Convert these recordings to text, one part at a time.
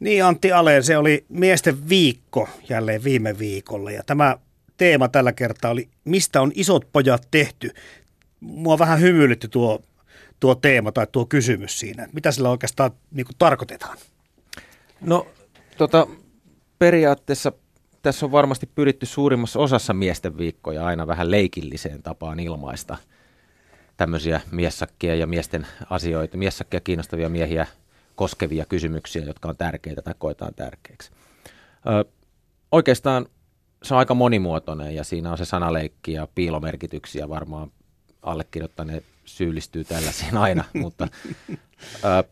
Niin Antti Aleen, se oli miesten viikko jälleen viime viikolla ja tämä teema tällä kertaa oli, mistä on isot pojat tehty. Mua vähän hymyilytti tuo, tuo teema tai tuo kysymys siinä. Mitä sillä oikeastaan niin kuin, tarkoitetaan? No tota, periaatteessa tässä on varmasti pyritty suurimmassa osassa miesten viikkoja aina vähän leikilliseen tapaan ilmaista tämmöisiä miessakkia ja miesten asioita, miessakkia kiinnostavia miehiä koskevia kysymyksiä, jotka on tärkeitä tai koetaan tärkeiksi. Ö, oikeastaan se on aika monimuotoinen ja siinä on se sanaleikki ja piilomerkityksiä varmaan allekirjoittaneet syyllistyy tällaisiin aina, mutta ö,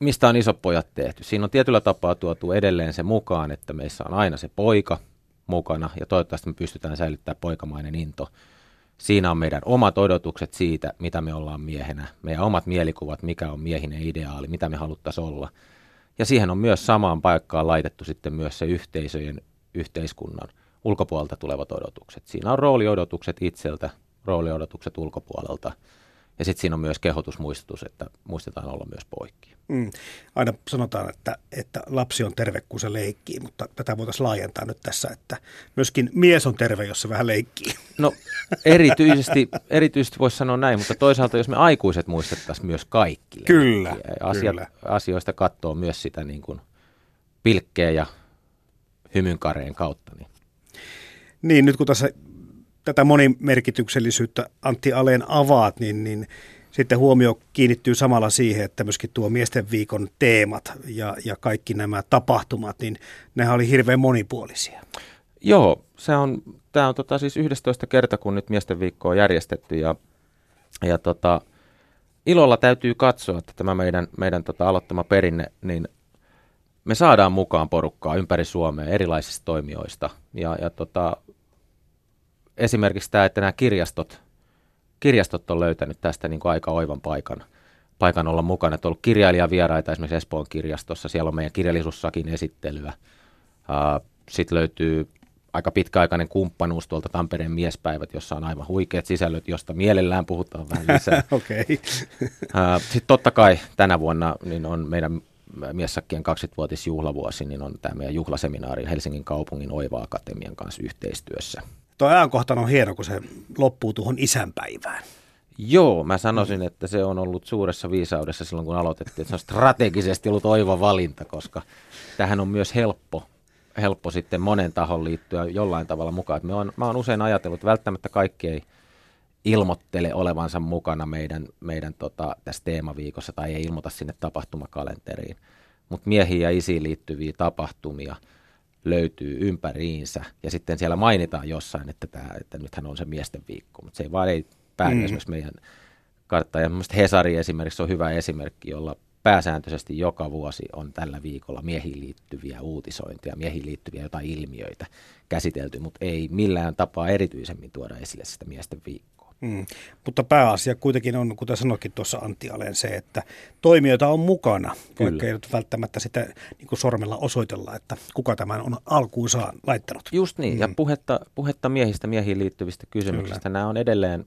mistä on isopojat tehty? Siinä on tietyllä tapaa tuotu edelleen se mukaan, että meissä on aina se poika mukana ja toivottavasti me pystytään säilyttämään poikamainen into. Siinä on meidän omat odotukset siitä, mitä me ollaan miehenä, meidän omat mielikuvat, mikä on miehinen ideaali, mitä me haluttaisiin olla. Ja siihen on myös samaan paikkaan laitettu sitten myös se yhteisöjen, yhteiskunnan ulkopuolelta tulevat odotukset. Siinä on rooliodotukset itseltä, rooliodotukset ulkopuolelta – ja sitten siinä on myös kehotusmuistutus, että muistetaan olla myös poikki. Mm. Aina sanotaan, että, että lapsi on terve, kun se leikkii, mutta tätä voitaisiin laajentaa nyt tässä, että myöskin mies on terve, jos se vähän leikkii. No erityisesti, erityisesti voisi sanoa näin, mutta toisaalta jos me aikuiset muistettaisiin myös kaikki kyllä, asiat, kyllä. asioista katsoo myös sitä niin kuin pilkkeä ja hymynkareen kautta. Niin. niin, nyt kun tässä tätä monimerkityksellisyyttä Antti Aleen avaat, niin, niin sitten huomio kiinnittyy samalla siihen, että myöskin tuo miesten viikon teemat ja, ja kaikki nämä tapahtumat, niin nehän oli hirveän monipuolisia. Joo, se on, tämä on tota, siis 11 kerta, kun nyt miesten viikko on järjestetty ja, ja tota, ilolla täytyy katsoa, että tämä meidän, meidän tota, aloittama perinne, niin me saadaan mukaan porukkaa ympäri Suomea erilaisista toimijoista ja, ja tota, esimerkiksi tämä, että nämä kirjastot, kirjastot on löytänyt tästä niin kuin aika oivan paikan, paikan olla mukana. Että on ollut kirjailijavieraita esimerkiksi Espoon kirjastossa, siellä on meidän kirjallisuussakin esittelyä. Sitten löytyy aika pitkäaikainen kumppanuus tuolta Tampereen miespäivät, jossa on aivan huikeat sisällöt, josta mielellään puhutaan vähän lisää. okay. Sitten totta kai tänä vuonna niin on meidän Miessakkien 20-vuotisjuhlavuosi, niin on tämä meidän juhlaseminaari Helsingin kaupungin Oiva Akatemian kanssa yhteistyössä. Tuo ajankohta on hieno, kun se loppuu tuohon isänpäivään. Joo, mä sanoisin, että se on ollut suuressa viisaudessa silloin, kun aloitettiin. Että se on strategisesti ollut oiva valinta, koska tähän on myös helppo, helppo sitten monen tahon liittyä jollain tavalla mukaan. mä, oon, mä oon usein ajatellut, että välttämättä kaikki ei ilmoittele olevansa mukana meidän, meidän tota, tässä teemaviikossa tai ei ilmoita sinne tapahtumakalenteriin. Mutta miehiin ja isiin liittyviä tapahtumia – löytyy ympäriinsä. Ja sitten siellä mainitaan jossain, että, tämä, että nythän on se miesten viikko, mutta se ei vaan ei päädy mm. esimerkiksi meidän karttaan. Ja Hesari esimerkiksi on hyvä esimerkki, jolla pääsääntöisesti joka vuosi on tällä viikolla miehiin liittyviä uutisointia, miehiin liittyviä jotain ilmiöitä käsitelty, mutta ei millään tapaa erityisemmin tuoda esille sitä miesten viikkoa. Mm. Mutta pääasia kuitenkin on, kuten sanoikin tuossa Antti Alen, se, että toimijoita on mukana, Kyllä. vaikka ei nyt välttämättä sitä niin kuin sormella osoitella, että kuka tämän on alkuun saa laittanut. Just niin, mm. ja puhetta, puhetta miehistä, miehiin liittyvistä kysymyksistä, Kyllä. nämä on edelleen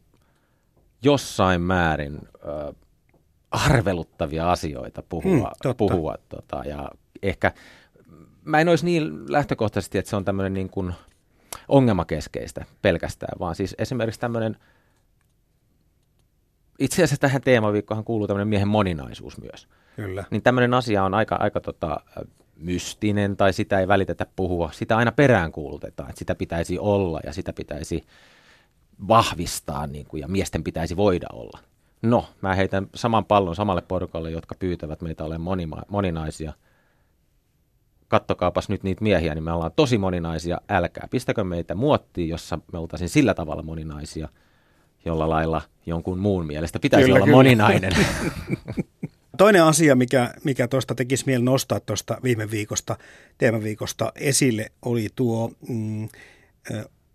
jossain määrin äh, arveluttavia asioita puhua, mm, puhua tota, ja ehkä mä en olisi niin lähtökohtaisesti, että se on tämmöinen niin kuin ongelmakeskeistä pelkästään, vaan siis esimerkiksi tämmöinen – itse asiassa tähän teemaviikkohan kuuluu tämmöinen miehen moninaisuus myös. Kyllä. Niin tämmöinen asia on aika, aika tota, mystinen tai sitä ei välitetä puhua. Sitä aina perään kuulutetaan, että sitä pitäisi olla ja sitä pitäisi vahvistaa niin kuin, ja miesten pitäisi voida olla. No, mä heitän saman pallon samalle porukalle, jotka pyytävät meitä olemaan monima- moninaisia. Kattokaapas nyt niitä miehiä, niin me ollaan tosi moninaisia. Älkää, pistäkö meitä muottiin, jossa me oltaisiin sillä tavalla moninaisia – jolla lailla jonkun muun mielestä pitäisi kyllä, olla kyllä. moninainen. Toinen asia, mikä, mikä tuosta tekisi mieli nostaa tuosta viime viikosta, teemaviikosta esille, oli tuo mm,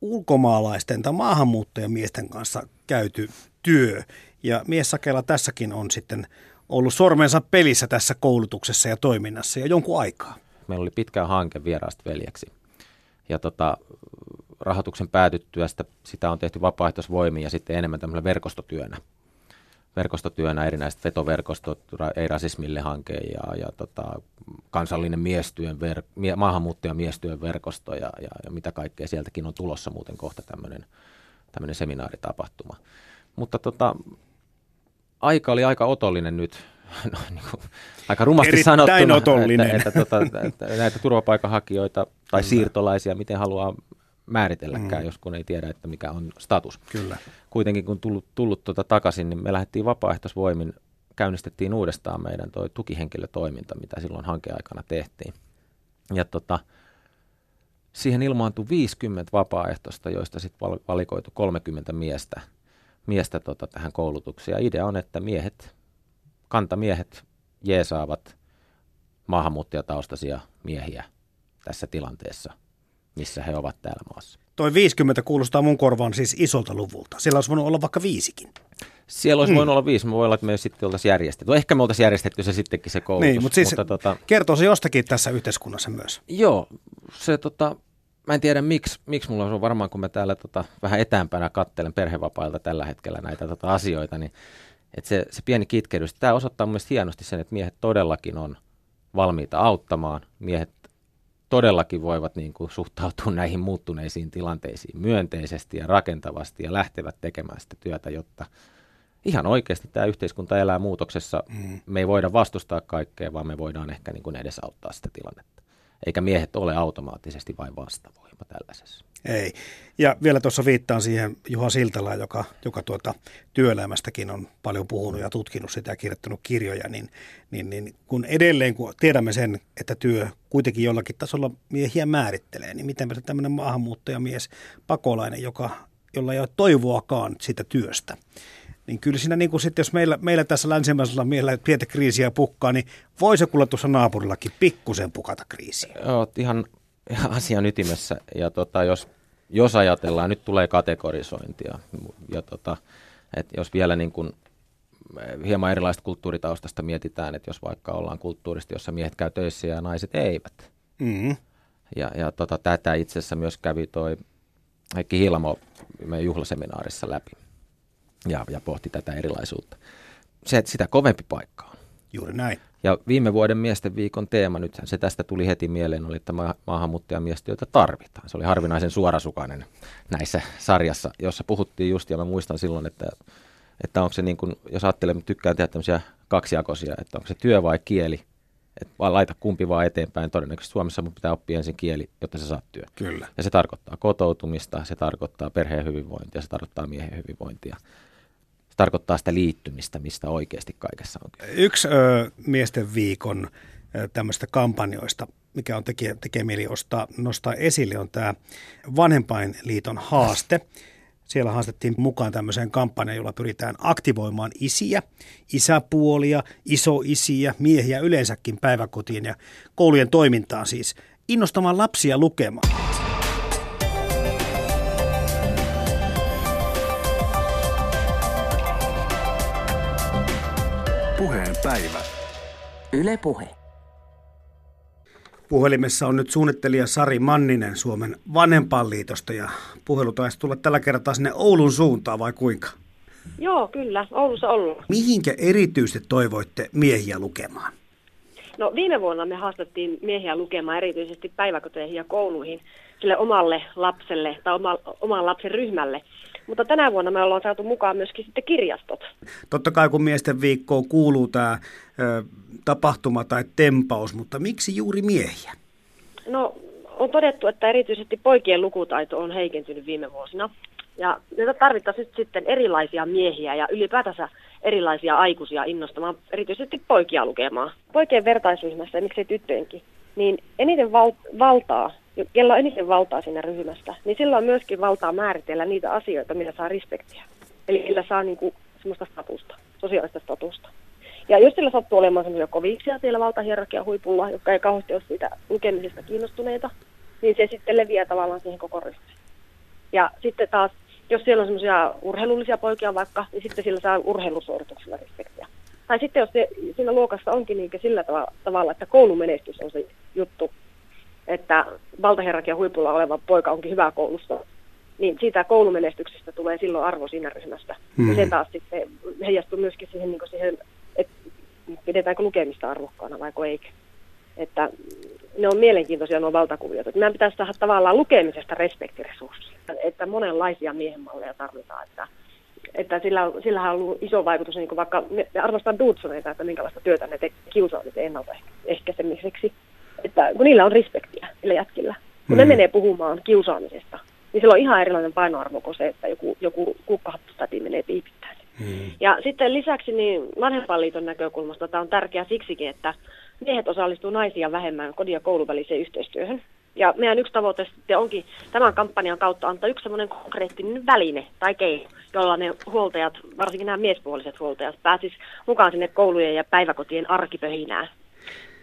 ulkomaalaisten tai maahanmuuttajamiesten kanssa käyty työ. Ja mies Sakela tässäkin on sitten ollut sormensa pelissä tässä koulutuksessa ja toiminnassa ja jonkun aikaa. Meillä oli pitkä hanke vieraasta veljeksi. Ja tota, rahoituksen päätyttyä sitä, sitä on tehty vapaaehtoisvoimiin ja sitten enemmän tämmöisellä verkostotyönä. verkostotyönä erinäiset vetoverkostot, ei rasismille hanke ja, ja tota, kansallinen miestyön ver, mie, maahanmuuttajamiestyön verkosto ja, ja, ja, mitä kaikkea sieltäkin on tulossa muuten kohta tämmöinen tämmöinen seminaaritapahtuma. Mutta tota, aika oli aika otollinen nyt, no, niin kuin, aika rumasti Erittäin sanottuna, otollinen. Että, että, tota, että näitä turvapaikanhakijoita tai siirtolaisia, miten haluaa määritelläkään, mm. jos kun ei tiedä, että mikä on status. Kyllä. Kuitenkin kun tullut, tullut tuota takaisin, niin me lähdettiin vapaaehtoisvoimin, käynnistettiin uudestaan meidän toi tukihenkilötoiminta, mitä silloin hankeaikana tehtiin. Ja tota, siihen ilmaantui 50 vapaaehtoista, joista sitten valikoitu 30 miestä, miestä tota, tähän koulutukseen. Ja idea on, että miehet, kantamiehet jeesaavat maahanmuuttajataustaisia miehiä tässä tilanteessa – missä he ovat täällä maassa. Toi 50 kuulostaa mun korvaan siis isolta luvulta. Siellä olisi voinut olla vaikka viisikin. Siellä olisi mm. voinut olla viisi. Me voi olla, että me sitten oltaisiin järjestetty. Ehkä me oltaisiin järjestetty se sittenkin se koulutus. Niin, mutta siis mutta tota, kertoo se jostakin tässä yhteiskunnassa myös. Joo, se tota, mä en tiedä miksi, miksi mulla on varmaan, kun mä täällä tota, vähän etäämpänä kattelen perhevapailta tällä hetkellä näitä tota, asioita, niin että se, se pieni kitkerys, tämä osoittaa mun hienosti sen, että miehet todellakin on valmiita auttamaan. Miehet todellakin voivat niin kuin suhtautua näihin muuttuneisiin tilanteisiin myönteisesti ja rakentavasti ja lähtevät tekemään sitä työtä, jotta ihan oikeasti tämä yhteiskunta elää muutoksessa. Mm. Me ei voida vastustaa kaikkea, vaan me voidaan ehkä niin kuin edesauttaa sitä tilannetta. Eikä miehet ole automaattisesti vain vastavoima tällaisessa. Ei. Ja vielä tuossa viittaan siihen Juha Siltalaan, joka, joka tuota, työelämästäkin on paljon puhunut ja tutkinut sitä ja kirjoittanut kirjoja, niin, niin, niin kun edelleen kun tiedämme sen, että työ kuitenkin jollakin tasolla miehiä määrittelee, niin miten tämmöinen maahanmuuttajamies, pakolainen, joka, jolla ei ole toivoakaan sitä työstä, niin kyllä siinä niin kuin sitten, jos meillä, meillä tässä länsimaisella mielellä pientä kriisiä pukkaa, niin voi se kuule tuossa naapurillakin pikkusen pukata kriisiä. Joo, ihan asian ytimessä. Ja tota, jos, jos ajatellaan, nyt tulee kategorisointia. Ja tota, että jos vielä niin kuin eh, hieman erilaista kulttuuritaustasta mietitään, että jos vaikka ollaan kulttuurista, jossa miehet käy töissä ja naiset eivät. Mm-hmm. Ja, ja tota, tätä itse asiassa myös kävi toi Heikki Hilmo meidän juhlaseminaarissa läpi ja, ja pohti tätä erilaisuutta. Se, että sitä kovempi paikka on. Juuri näin. Ja viime vuoden miesten viikon teema, nyt se tästä tuli heti mieleen, oli että maahanmuuttajamiestä, joita tarvitaan. Se oli harvinaisen suorasukainen näissä sarjassa, jossa puhuttiin just, ja mä muistan silloin, että, että onko se niin kuin, jos ajattelee, tykkään tehdä tämmöisiä kaksijakoisia, että onko se työ vai kieli, että vaan laita kumpi vaan eteenpäin. Todennäköisesti Suomessa mun pitää oppia ensin kieli, jotta sä saat työ. Kyllä. Ja se tarkoittaa kotoutumista, se tarkoittaa perheen hyvinvointia, se tarkoittaa miehen hyvinvointia tarkoittaa sitä liittymistä, mistä oikeasti kaikessa on kyse. Yksi ö, miesten viikon tämmöistä kampanjoista, mikä on tekee, tekee mieli ostaa, nostaa esille, on tämä Vanhempainliiton haaste. Siellä haastettiin mukaan tämmöiseen kampanjaan, jolla pyritään aktivoimaan isiä, isäpuolia, isoisiä, miehiä yleensäkin päiväkotiin ja koulujen toimintaan siis, innostamaan lapsia lukemaan. Päivä. Yle Puhe. Puhelimessa on nyt suunnittelija Sari Manninen Suomen vanhempainliitosta ja puhelu taisi tulla tällä kertaa sinne Oulun suuntaan vai kuinka? Joo, kyllä. Oulussa ollaan. Mihinkä erityisesti toivoitte miehiä lukemaan? No viime vuonna me haastattiin miehiä lukemaan erityisesti päiväkoteihin ja kouluihin sille omalle lapselle tai oma, oman lapsen ryhmälle. Mutta tänä vuonna me ollaan saatu mukaan myöskin sitten kirjastot. Totta kai kun miesten viikkoon kuuluu tämä ö, tapahtuma tai tempaus, mutta miksi juuri miehiä? No on todettu, että erityisesti poikien lukutaito on heikentynyt viime vuosina. Ja me tarvittaisiin sitten erilaisia miehiä ja ylipäätänsä erilaisia aikuisia innostamaan erityisesti poikia lukemaan. Poikien vertaisryhmässä ja miksei tyttöjenkin, niin eniten val- valtaa kello on eniten valtaa siinä ryhmässä, niin sillä on myöskin valtaa määritellä niitä asioita, millä saa respektiä. Eli sillä saa niin kuin semmoista statusta, sosiaalista statusta. Ja jos sillä sattuu olemaan semmoisia koviksia siellä valtahierarkian huipulla, jotka ei kauheasti ole siitä lukemisesta kiinnostuneita, niin se sitten leviää tavallaan siihen koko ryhmään. Ja sitten taas, jos siellä on semmoisia urheilullisia poikia vaikka, niin sitten sillä saa urheilusuorituksella respektiä. Tai sitten jos se, siinä luokassa onkin niin sillä tavalla, että koulumenestys on se juttu, että valtaherrakin huipulla oleva poika onkin hyvä koulussa, niin siitä koulumenestyksestä tulee silloin arvo siinä ryhmästä. Mm. Ja se taas sitten heijastuu myöskin siihen, niin siihen että pidetäänkö lukemista arvokkaana vai eikö. Että ne on mielenkiintoisia nuo valtakuviot. Että meidän pitäisi saada tavallaan lukemisesta respektiresurssia. Että monenlaisia miehenmalleja tarvitaan. Että, että sillä, sillähän on ollut iso vaikutus, niin kuin vaikka me, arvostan Dudsoneita, että minkälaista työtä ne tekee kiusaamisen ennaltaehkäisemiseksi. Että kun niillä on respektiä, niillä jätkillä. Kun mm. ne menee puhumaan kiusaamisesta, niin sillä on ihan erilainen painoarvo kuin se, että joku, joku kukkahappustäti menee piipittämään. Hmm. Ja sitten lisäksi niin vanhempainliiton näkökulmasta tämä on tärkeää siksikin, että miehet osallistuu naisia vähemmän kodin ja koulun väliseen yhteistyöhön. Ja meidän yksi tavoite sitten onkin tämän kampanjan kautta antaa yksi semmoinen konkreettinen väline tai keino, jolla ne huoltajat, varsinkin nämä miespuoliset huoltajat, pääsis mukaan sinne koulujen ja päiväkotien arkipöhinään.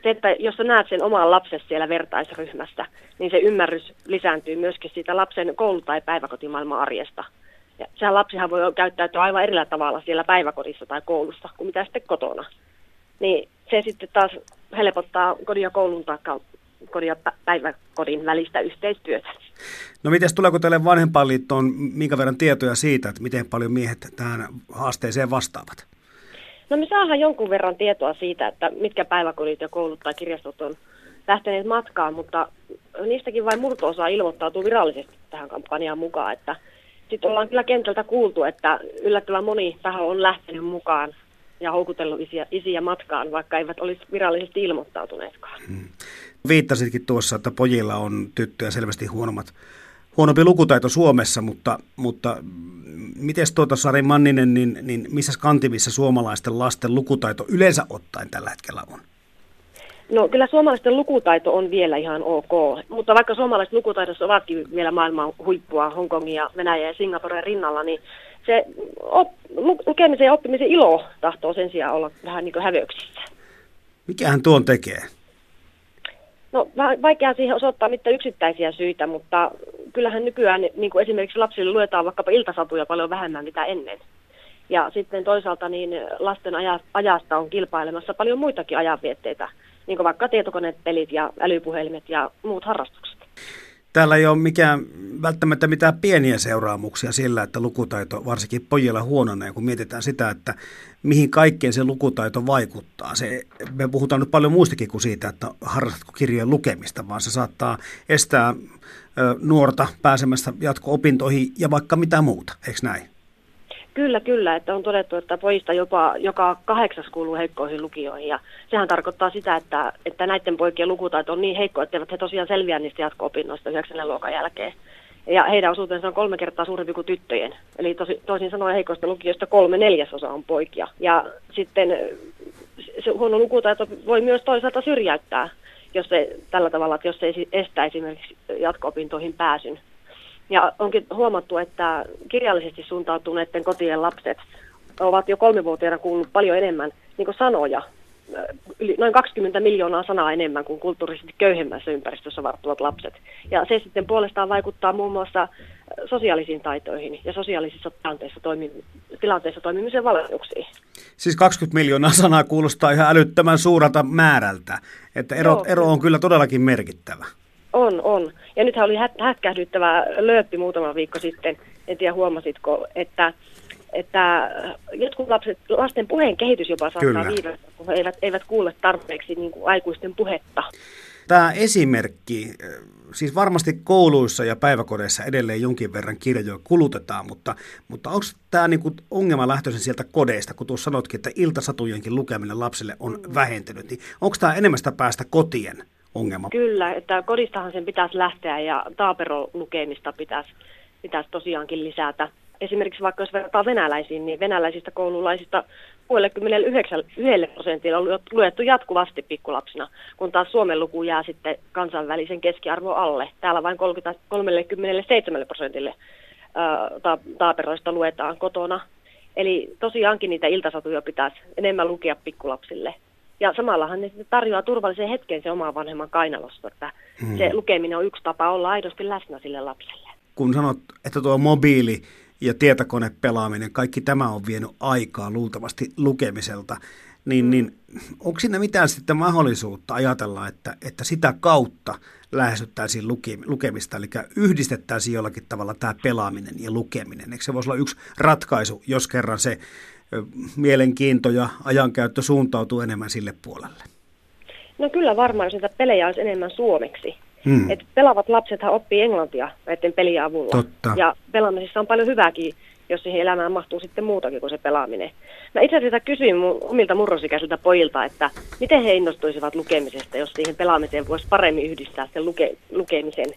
Se, että jos sä näet sen oman lapsen siellä vertaisryhmästä, niin se ymmärrys lisääntyy myöskin siitä lapsen koulu- tai päiväkotimaailman arjesta. Ja sehän lapsihan voi käyttäytyä aivan erillä tavalla siellä päiväkodissa tai koulussa kuin mitä sitten kotona. Niin se sitten taas helpottaa kodin ja koulun tai kodin ja päiväkodin välistä yhteistyötä. No miten tuleeko teille vanhempainliittoon minkä verran tietoja siitä, että miten paljon miehet tähän haasteeseen vastaavat? No me saadaan jonkun verran tietoa siitä, että mitkä päiväkodit ja koulut tai kirjastot on lähteneet matkaan, mutta niistäkin vain murto-osa ilmoittautuu virallisesti tähän kampanjaan mukaan, että sitten ollaan kyllä kentältä kuultu, että yllättävän moni taho on lähtenyt mukaan ja houkutellut isiä, isiä matkaan, vaikka eivät olisi virallisesti ilmoittautuneetkaan. Hmm. Viittasitkin tuossa, että pojilla on tyttöjä selvästi huonommat, huonompi lukutaito Suomessa, mutta, mutta miten tuota Sari Manninen, niin, niin missä kantimissa suomalaisten lasten lukutaito yleensä ottaen tällä hetkellä on? No kyllä suomalaisten lukutaito on vielä ihan ok, mutta vaikka suomalaiset lukutaidossa ovatkin vielä maailman huippua Hongkongin ja Venäjän ja Singaporen rinnalla, niin se op, lukemisen ja oppimisen ilo tahtoo sen sijaan olla vähän niin kuin häveyksissä. Mikähän tuon tekee? No vaikea siihen osoittaa mitään yksittäisiä syitä, mutta kyllähän nykyään niin kuin esimerkiksi lapsille luetaan vaikkapa iltasatuja paljon vähemmän mitä ennen. Ja sitten toisaalta niin lasten ajasta on kilpailemassa paljon muitakin ajanvietteitä niin kuin vaikka tietokonepelit ja älypuhelimet ja muut harrastukset. Täällä ei ole mikään, välttämättä mitään pieniä seuraamuksia sillä, että lukutaito varsinkin pojilla huononee, kun mietitään sitä, että mihin kaikkeen se lukutaito vaikuttaa. Se, me puhutaan nyt paljon muistakin kuin siitä, että harrastatko kirjojen lukemista, vaan se saattaa estää nuorta pääsemästä jatko-opintoihin ja vaikka mitä muuta, eikö näin? Kyllä, kyllä. Että on todettu, että pojista jopa joka kahdeksas kuuluu heikkoihin lukioihin. Ja sehän tarkoittaa sitä, että, että näiden poikien lukutaito on niin heikko, että he tosiaan selviä niistä jatko-opinnoista 9. luokan jälkeen. Ja heidän osuutensa on kolme kertaa suurempi kuin tyttöjen. Eli tosi, toisin sanoen heikoista lukioista kolme neljäsosa on poikia. Ja sitten se huono lukutaito voi myös toisaalta syrjäyttää, jos se, tällä tavalla, että jos se ei estä esimerkiksi jatko-opintoihin pääsyn. Ja onkin huomattu, että kirjallisesti suuntautuneiden kotien lapset ovat jo kolmivuotiaana kuullut paljon enemmän niin sanoja, yli, noin 20 miljoonaa sanaa enemmän kuin kulttuurisesti köyhemmässä ympäristössä varttuvat lapset. Ja se sitten puolestaan vaikuttaa muun muassa sosiaalisiin taitoihin ja sosiaalisissa tilanteissa, toimi, tilanteissa toimimisen valmiuksiin. Siis 20 miljoonaa sanaa kuulostaa ihan älyttömän suurelta määrältä, että ero, Joo, ero on kyllä todellakin merkittävä. On, on. Ja nythän oli hätkähdyttävä lööppi muutama viikko sitten, en tiedä huomasitko, että, että jotkut lapset, lasten puheen kehitys jopa saattaa viivästyä, kun he eivät, eivät kuule tarpeeksi niin kuin aikuisten puhetta. Tämä esimerkki, siis varmasti kouluissa ja päiväkodeissa edelleen jonkin verran kirjoja kulutetaan, mutta, mutta onko tämä niinku ongelma lähtöisin sieltä kodeista, kun tuossa sanotkin, että iltasatujenkin lukeminen lapsille on mm. vähentynyt, niin onko tämä enemmän sitä päästä kotien ongelma. Kyllä, että kodistahan sen pitäisi lähteä ja taaperolukemista pitäisi, pitäisi tosiaankin lisätä. Esimerkiksi vaikka jos verrataan venäläisiin, niin venäläisistä koululaisista 69 prosentilla on luettu jatkuvasti pikkulapsina, kun taas Suomen luku jää sitten kansainvälisen keskiarvo alle. Täällä vain 30, 37 prosentille ta, taaperoista luetaan kotona. Eli tosiaankin niitä iltasatuja pitäisi enemmän lukea pikkulapsille. Ja samallahan ne tarjoaa turvallisen hetken se oman vanhemman kainalosta, että hmm. se lukeminen on yksi tapa olla aidosti läsnä sille lapselle. Kun sanot, että tuo mobiili ja tietokonepelaaminen, kaikki tämä on vienyt aikaa luultavasti lukemiselta, niin, niin onko siinä mitään sitten mahdollisuutta ajatella, että, että sitä kautta lähestyttäisiin luke, lukemista, eli yhdistettäisiin jollakin tavalla tämä pelaaminen ja lukeminen. Eikö se voisi olla yksi ratkaisu, jos kerran se mielenkiinto ja ajankäyttö suuntautuu enemmän sille puolelle? No kyllä varmaan, jos niitä pelejä olisi enemmän suomeksi. Hmm. Et pelaavat lapsethan oppii englantia näiden pelien avulla. Totta. Ja pelaamisessa on paljon hyvääkin, jos siihen elämään mahtuu sitten muutakin kuin se pelaaminen. Mä itse asiassa kysyin mun, omilta murrosikäisiltä pojilta, että miten he innostuisivat lukemisesta, jos siihen pelaamiseen voisi paremmin yhdistää sen luke, lukemisen.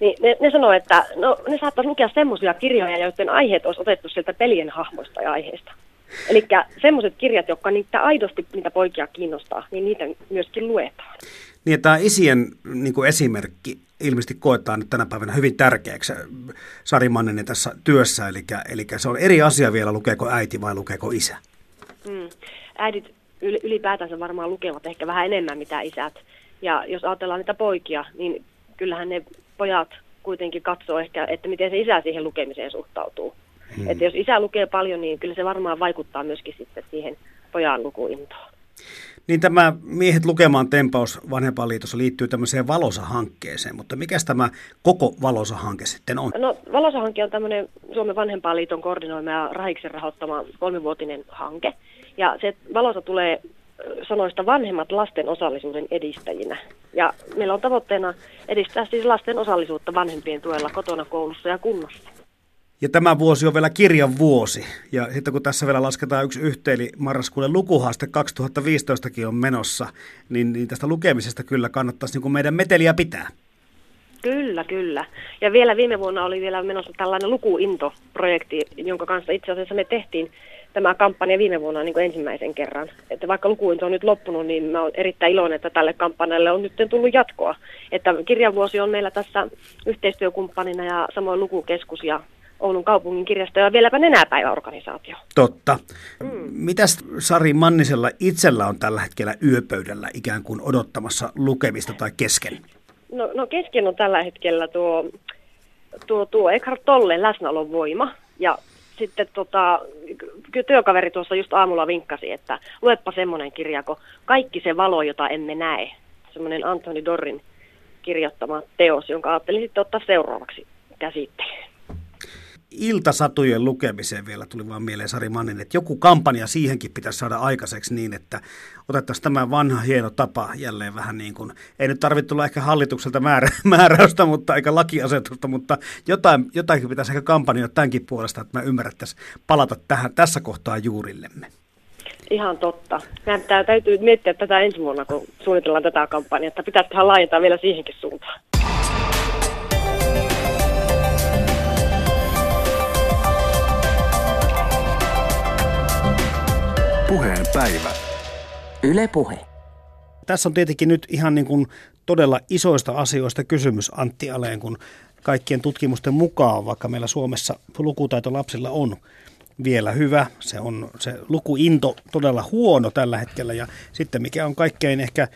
Niin ne, ne sanoo, että no, ne saattaisi lukea semmoisia kirjoja, joiden aiheet olisi otettu sieltä pelien hahmoista ja aiheista. Eli semmoiset kirjat, jotka niitä aidosti niitä poikia kiinnostaa, niin niitä myöskin luetaan. Niin, tämä isien niin kuin esimerkki ilmeisesti koetaan nyt tänä päivänä hyvin tärkeäksi Sari Manninen tässä työssä, eli, eli se on eri asia vielä, lukeeko äiti vai lukeeko isä. Mm. Äidit ylipäätänsä varmaan lukevat ehkä vähän enemmän mitä isät. Ja jos ajatellaan niitä poikia, niin kyllähän ne pojat kuitenkin katsoo ehkä, että miten se isä siihen lukemiseen suhtautuu. Hmm. Että jos isä lukee paljon, niin kyllä se varmaan vaikuttaa myöskin sitten siihen pojan lukuintoon. Niin tämä Miehet lukemaan tempaus Vanhempainliitossa liittyy tämmöiseen Valosa-hankkeeseen, mutta mikä tämä koko Valosa-hanke sitten on? No Valosa-hanke on tämmöinen Suomen Vanhempainliiton koordinoima ja Rahiksen rahoittama kolmivuotinen hanke. Ja se Valosa tulee sanoista vanhemmat lasten osallisuuden edistäjinä. Ja meillä on tavoitteena edistää siis lasten osallisuutta vanhempien tuella kotona, koulussa ja kunnassa. Ja tämä vuosi on vielä kirjan vuosi. Ja sitten kun tässä vielä lasketaan yksi yhteen, marraskuuden lukuhaaste 2015kin on menossa, niin, niin tästä lukemisesta kyllä kannattaisi niin kuin meidän meteliä pitää. Kyllä, kyllä. Ja vielä viime vuonna oli vielä menossa tällainen lukuinto-projekti, jonka kanssa itse asiassa me tehtiin tämä kampanja viime vuonna niin kuin ensimmäisen kerran. Että vaikka lukuinto on nyt loppunut, niin mä olen erittäin iloinen, että tälle kampanjalle on nyt tullut jatkoa. Että kirjanvuosi on meillä tässä yhteistyökumppanina ja samoin lukukeskus ja Oulun kaupungin kirjasto ja vieläpä nenäpäiväorganisaatio. Totta. Mm. Mitäs Sari Mannisella itsellä on tällä hetkellä yöpöydällä ikään kuin odottamassa lukemista tai kesken? No, no kesken on tällä hetkellä tuo, tuo, tuo Eckhart Tolle läsnäolon voima. Ja sitten tota, työkaveri tuossa just aamulla vinkkasi, että luepa semmoinen kirja, kun Kaikki se valo, jota emme näe. Semmoinen Anthony Dorrin kirjoittama teos, jonka ajattelin sitten ottaa seuraavaksi käsittelyyn iltasatujen lukemiseen vielä tuli vaan mieleen Sari Mannin, että joku kampanja siihenkin pitäisi saada aikaiseksi niin, että otettaisiin tämä vanha hieno tapa jälleen vähän niin kuin, ei nyt tarvitse tulla ehkä hallitukselta määrä, määräystä, mutta eikä lakiasetusta, mutta jotain, jotakin pitäisi ehkä kampanjoida tämänkin puolesta, että me ymmärrettäisiin palata tähän tässä kohtaa juurillemme. Ihan totta. Meidän täytyy miettiä tätä ensi vuonna, kun suunnitellaan tätä kampanjaa, että pitäisiköhän laajentaa vielä siihenkin suuntaan. Puheen päivä. Yle Puhe. Tässä on tietenkin nyt ihan niin kuin todella isoista asioista kysymys Antti Aleen, kun kaikkien tutkimusten mukaan, vaikka meillä Suomessa lukutaito lapsilla on vielä hyvä, se on se lukuinto todella huono tällä hetkellä ja sitten mikä on kaikkein ehkä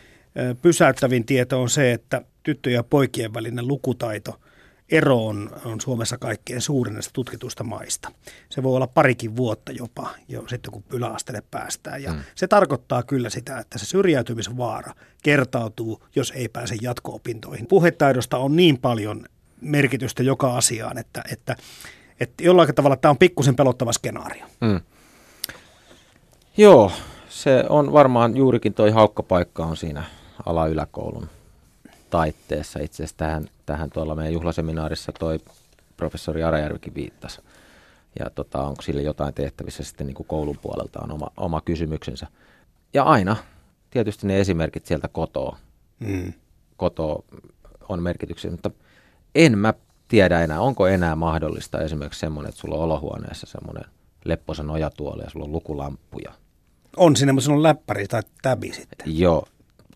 pysäyttävin tieto on se, että tyttöjen ja poikien välinen lukutaito – ero on, on Suomessa kaikkein suurin näistä tutkitusta maista. Se voi olla parikin vuotta jopa jo sitten, kun yläasteelle päästään. Ja mm. se tarkoittaa kyllä sitä, että se syrjäytymisvaara kertautuu, jos ei pääse jatko-opintoihin. Puhetaidosta on niin paljon merkitystä joka asiaan, että, että, että jollain tavalla tämä on pikkusen pelottava skenaario. Mm. Joo, se on varmaan juurikin toi haukkapaikka on siinä ala-yläkoulun taitteessa. Itse asiassa tähän, tähän tuolla meidän juhlaseminaarissa toi professori Arajärvikin viittasi. Ja tota, onko sille jotain tehtävissä sitten niin kuin koulun puolelta on oma, oma kysymyksensä. Ja aina tietysti ne esimerkit sieltä kotoa. Mm. Kotoa on merkityksiä, mutta en mä tiedä enää, onko enää mahdollista esimerkiksi semmoinen, että sulla on olohuoneessa semmoinen lepposa nojatuoli ja sulla on lukulamppuja. On siinä, mutta on läppäri tai täbi sitten. Joo,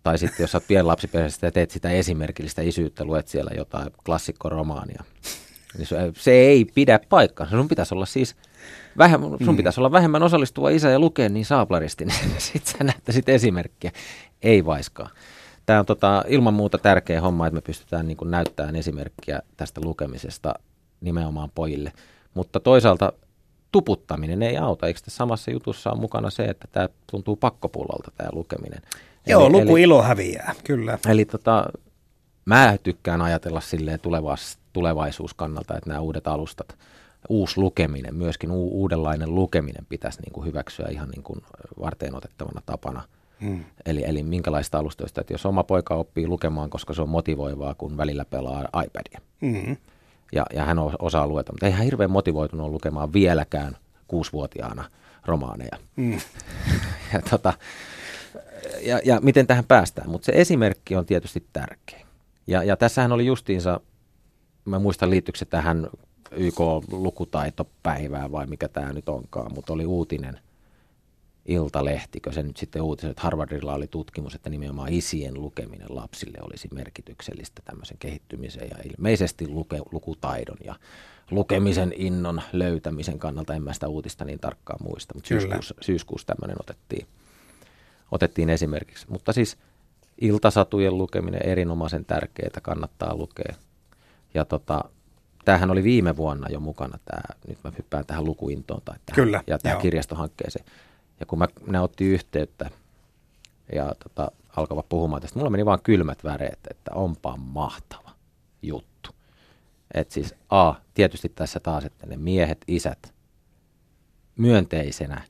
tai sitten jos olet pienlapsiperheestä ja teet sitä esimerkillistä isyyttä, luet siellä jotain klassikkoromaania, niin se, se ei pidä paikkaa. Sun pitäisi olla siis vähemmän, sun mm. pitäisi olla vähemmän osallistuva isä ja lukea niin saaplaristi, niin sitten sä näyttäisit esimerkkiä. Ei vaiskaan. Tämä on tota, ilman muuta tärkeä homma, että me pystytään niin näyttämään esimerkkiä tästä lukemisesta nimenomaan pojille. Mutta toisaalta tuputtaminen ei auta. Eikö tässä samassa jutussa on mukana se, että tämä tuntuu pakkopullolta tämä lukeminen? Joo, eli, luku ilo häviää, kyllä. Eli tota, mä tykkään ajatella silleen tulevas, tulevaisuuskannalta, että nämä uudet alustat, uusi lukeminen, myöskin u- uudenlainen lukeminen pitäisi niin kuin hyväksyä ihan niin kuin varteen otettavana tapana. Hmm. Eli, eli minkälaista alustoista, että jos oma poika oppii lukemaan, koska se on motivoivaa, kun välillä pelaa iPadia. Hmm. Ja, ja hän osaa lueta, mutta ei hän hirveän motivoitunut lukemaan vieläkään kuusivuotiaana romaaneja. Hmm. ja, tota, ja, ja miten tähän päästään, mutta se esimerkki on tietysti tärkeä. Ja, ja tässähän oli justiinsa, mä muistan liittyykö se tähän YK-lukutaitopäivään vai mikä tämä nyt onkaan, mutta oli uutinen Iltalehtikö se nyt sitten uutiset, että Harvardilla oli tutkimus, että nimenomaan isien lukeminen lapsille olisi merkityksellistä tämmöisen kehittymisen ja ilmeisesti luke, lukutaidon ja lukemisen innon löytämisen kannalta. En mä sitä uutista niin tarkkaan muista, mutta syyskuussa, syyskuussa tämmöinen otettiin, otettiin esimerkiksi. Mutta siis – iltasatujen lukeminen erinomaisen tärkeää, kannattaa lukea. Ja tota, tämähän oli viime vuonna jo mukana, tämä, nyt mä hyppään tähän lukuintoon tai tähän, Kyllä, ja tähän kirjastohankkeeseen. Ja kun mä, ne otti yhteyttä ja tota, alkavat puhumaan tästä, mulla meni vaan kylmät väreet, että onpa mahtava juttu. Et siis A, tietysti tässä taas, että ne miehet, isät myönteisenä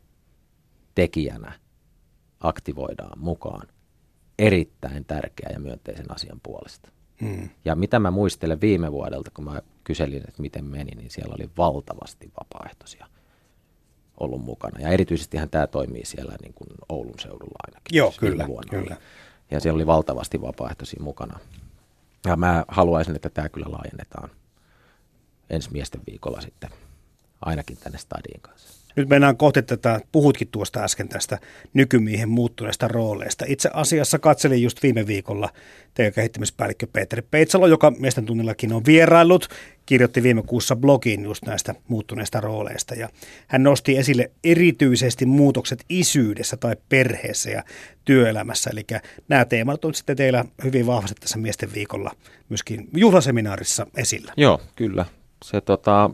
tekijänä aktivoidaan mukaan erittäin tärkeä ja myönteisen asian puolesta. Hmm. Ja mitä mä muistelen viime vuodelta, kun mä kyselin, että miten meni, niin siellä oli valtavasti vapaaehtoisia ollut mukana. Ja erityisesti tämä toimii siellä niin kuin Oulun seudulla ainakin. Joo, kyllä, vuonna kyllä. Ja siellä oli valtavasti vapaaehtoisia mukana. Ja mä haluaisin, että tämä kyllä laajennetaan ensi miesten viikolla sitten ainakin tänne stadiin kanssa. Nyt mennään kohti tätä, puhutkin tuosta äsken tästä nykymiehen muuttuneesta rooleista. Itse asiassa katselin just viime viikolla teidän kehittämispäällikkö Peter Peitsalo, joka miesten tunnillakin on vieraillut, kirjoitti viime kuussa blogin just näistä muuttuneista rooleista. Ja hän nosti esille erityisesti muutokset isyydessä tai perheessä ja työelämässä. Eli nämä teemat on sitten teillä hyvin vahvasti tässä miesten viikolla myöskin juhlaseminaarissa esillä. Joo, kyllä. Se tota,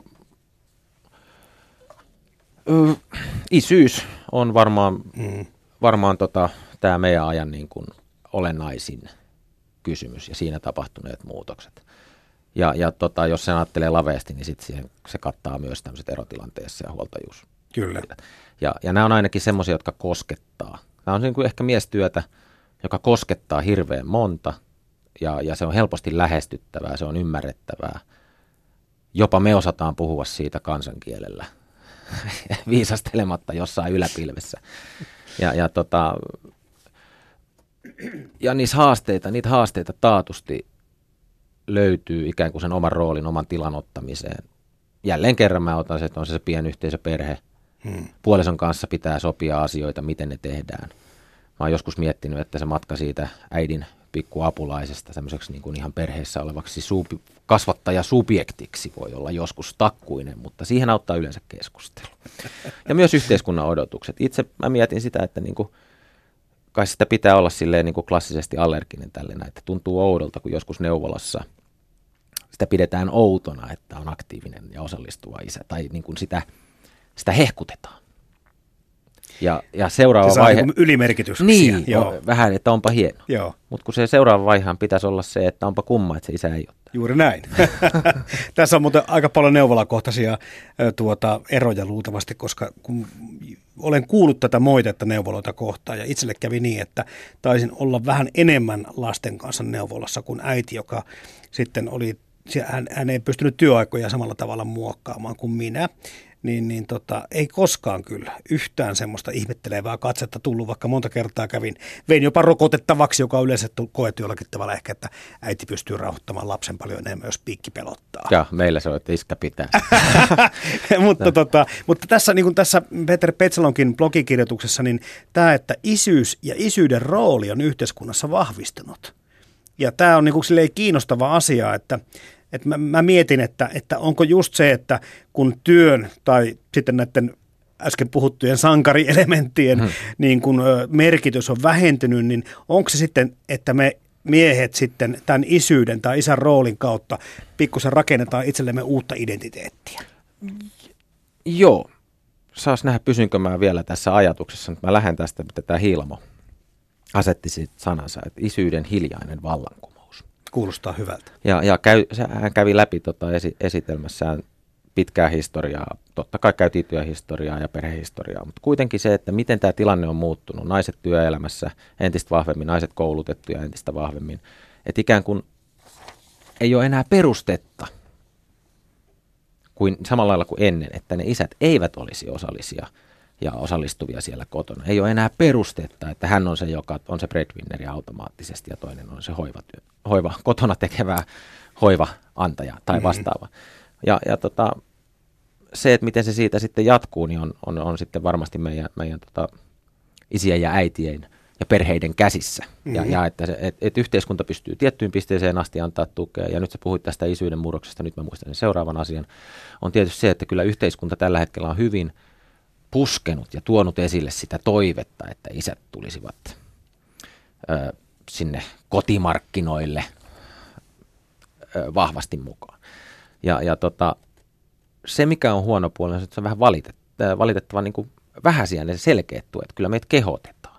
isyys on varmaan, mm. varmaan tota, tämä meidän ajan niin kuin olennaisin kysymys ja siinä tapahtuneet muutokset. Ja, ja tota, jos sen ajattelee laveasti, niin sit siihen, se kattaa myös tämmöiset erotilanteessa ja huoltajuus. Kyllä. Ja, ja nämä on ainakin semmoisia, jotka koskettaa. Nämä on niin kuin ehkä miestyötä, joka koskettaa hirveän monta ja, ja se on helposti lähestyttävää, se on ymmärrettävää. Jopa me osataan puhua siitä kansankielellä viisastelematta jossain yläpilvessä. Ja, ja, tota, ja niissä haasteita, niitä haasteita taatusti löytyy ikään kuin sen oman roolin, oman tilan ottamiseen. Jälleen kerran mä otan se, että on se, se pienyhteisö, perhe. Hmm. Puolison kanssa pitää sopia asioita, miten ne tehdään. Mä oon joskus miettinyt, että se matka siitä äidin pikkuapulaisesta semmoiseksi niin kuin ihan perheessä olevaksi suupi, kasvattaja-subjektiksi voi olla joskus takkuinen, mutta siihen auttaa yleensä keskustelu. Ja myös yhteiskunnan odotukset. Itse mä mietin sitä, että niin kuin, kai sitä pitää olla silleen niin kuin klassisesti allerginen tälle että tuntuu oudolta, kun joskus neuvolassa sitä pidetään outona, että on aktiivinen ja osallistuva isä, tai niin kuin sitä, sitä hehkutetaan. Ja, ja seuraava se vaihe... Niin ylimerkitys. Niin, Joo. vähän, että onpa hieno. Mutta kun se seuraava vaihehan pitäisi olla se, että onpa kumma, että se isä ei ole. Juuri näin. Tässä on muuten aika paljon neuvolakohtaisia tuota, eroja luultavasti, koska kun olen kuullut tätä moitetta neuvoloita kohtaan ja itselle kävi niin, että taisin olla vähän enemmän lasten kanssa neuvolassa kuin äiti, joka sitten oli hän, hän ei pystynyt työaikoja samalla tavalla muokkaamaan kuin minä niin, niin tota, ei koskaan kyllä yhtään semmoista ihmettelevää katsetta tullut, vaikka monta kertaa kävin. Vein jopa rokotettavaksi, joka on yleensä koettu jollakin tavalla ehkä, että äiti pystyy rauhoittamaan lapsen paljon enemmän, jos piikki pelottaa. Ja meillä se on, että iskä pitää. mutta, tota, mutta tässä, niin kuin tässä Peter Petsalonkin blogikirjoituksessa, niin tämä, että isyys ja isyyden rooli on yhteiskunnassa vahvistunut. Ja tämä on niin kuin kiinnostava asia, että et mä, mä mietin, että, että onko just se, että kun työn tai sitten näiden äsken puhuttujen sankarielementtien hmm. niin kun, merkitys on vähentynyt, niin onko se sitten, että me miehet sitten tämän isyyden tai isän roolin kautta pikkusen rakennetaan itsellemme uutta identiteettiä? Joo, saas nähdä, pysynkö mä vielä tässä ajatuksessa, mutta mä lähden tästä, mitä tämä Hilmo asetti sanansa, että isyyden hiljainen vallankumous. Kuulostaa hyvältä. Ja, ja käy, hän kävi läpi tota esi, esitelmässään pitkää historiaa. Totta kai käytiin työhistoriaa ja perhehistoriaa, mutta kuitenkin se, että miten tämä tilanne on muuttunut. Naiset työelämässä entistä vahvemmin, naiset koulutettuja entistä vahvemmin. Että ikään kuin ei ole enää perustetta kuin samalla lailla kuin ennen, että ne isät eivät olisi osallisia ja osallistuvia siellä kotona. Ei ole enää perustetta, että hän on se, joka on se breadwinneri automaattisesti ja toinen on se hoivatyö, hoiva, kotona tekevää hoiva-antaja tai mm-hmm. vastaava. Mm-hmm. Ja, ja tota, se, että miten se siitä sitten jatkuu, niin on, on, on sitten varmasti meidän, meidän tota, isien ja äitien ja perheiden käsissä. Mm-hmm. Ja, ja että, se, et, et yhteiskunta pystyy tiettyyn pisteeseen asti antaa tukea. Ja nyt sä puhuit tästä isyyden murroksesta, nyt mä muistan sen seuraavan asian. On tietysti se, että kyllä yhteiskunta tällä hetkellä on hyvin puskenut ja tuonut esille sitä toivetta, että isät tulisivat ö, sinne kotimarkkinoille ö, vahvasti mukaan. Ja, ja tota, se, mikä on huono puoli, on, että se on vähän valitettava, valitettava niin kuin vähäisiä ne selkeät tuet. Kyllä meitä kehotetaan.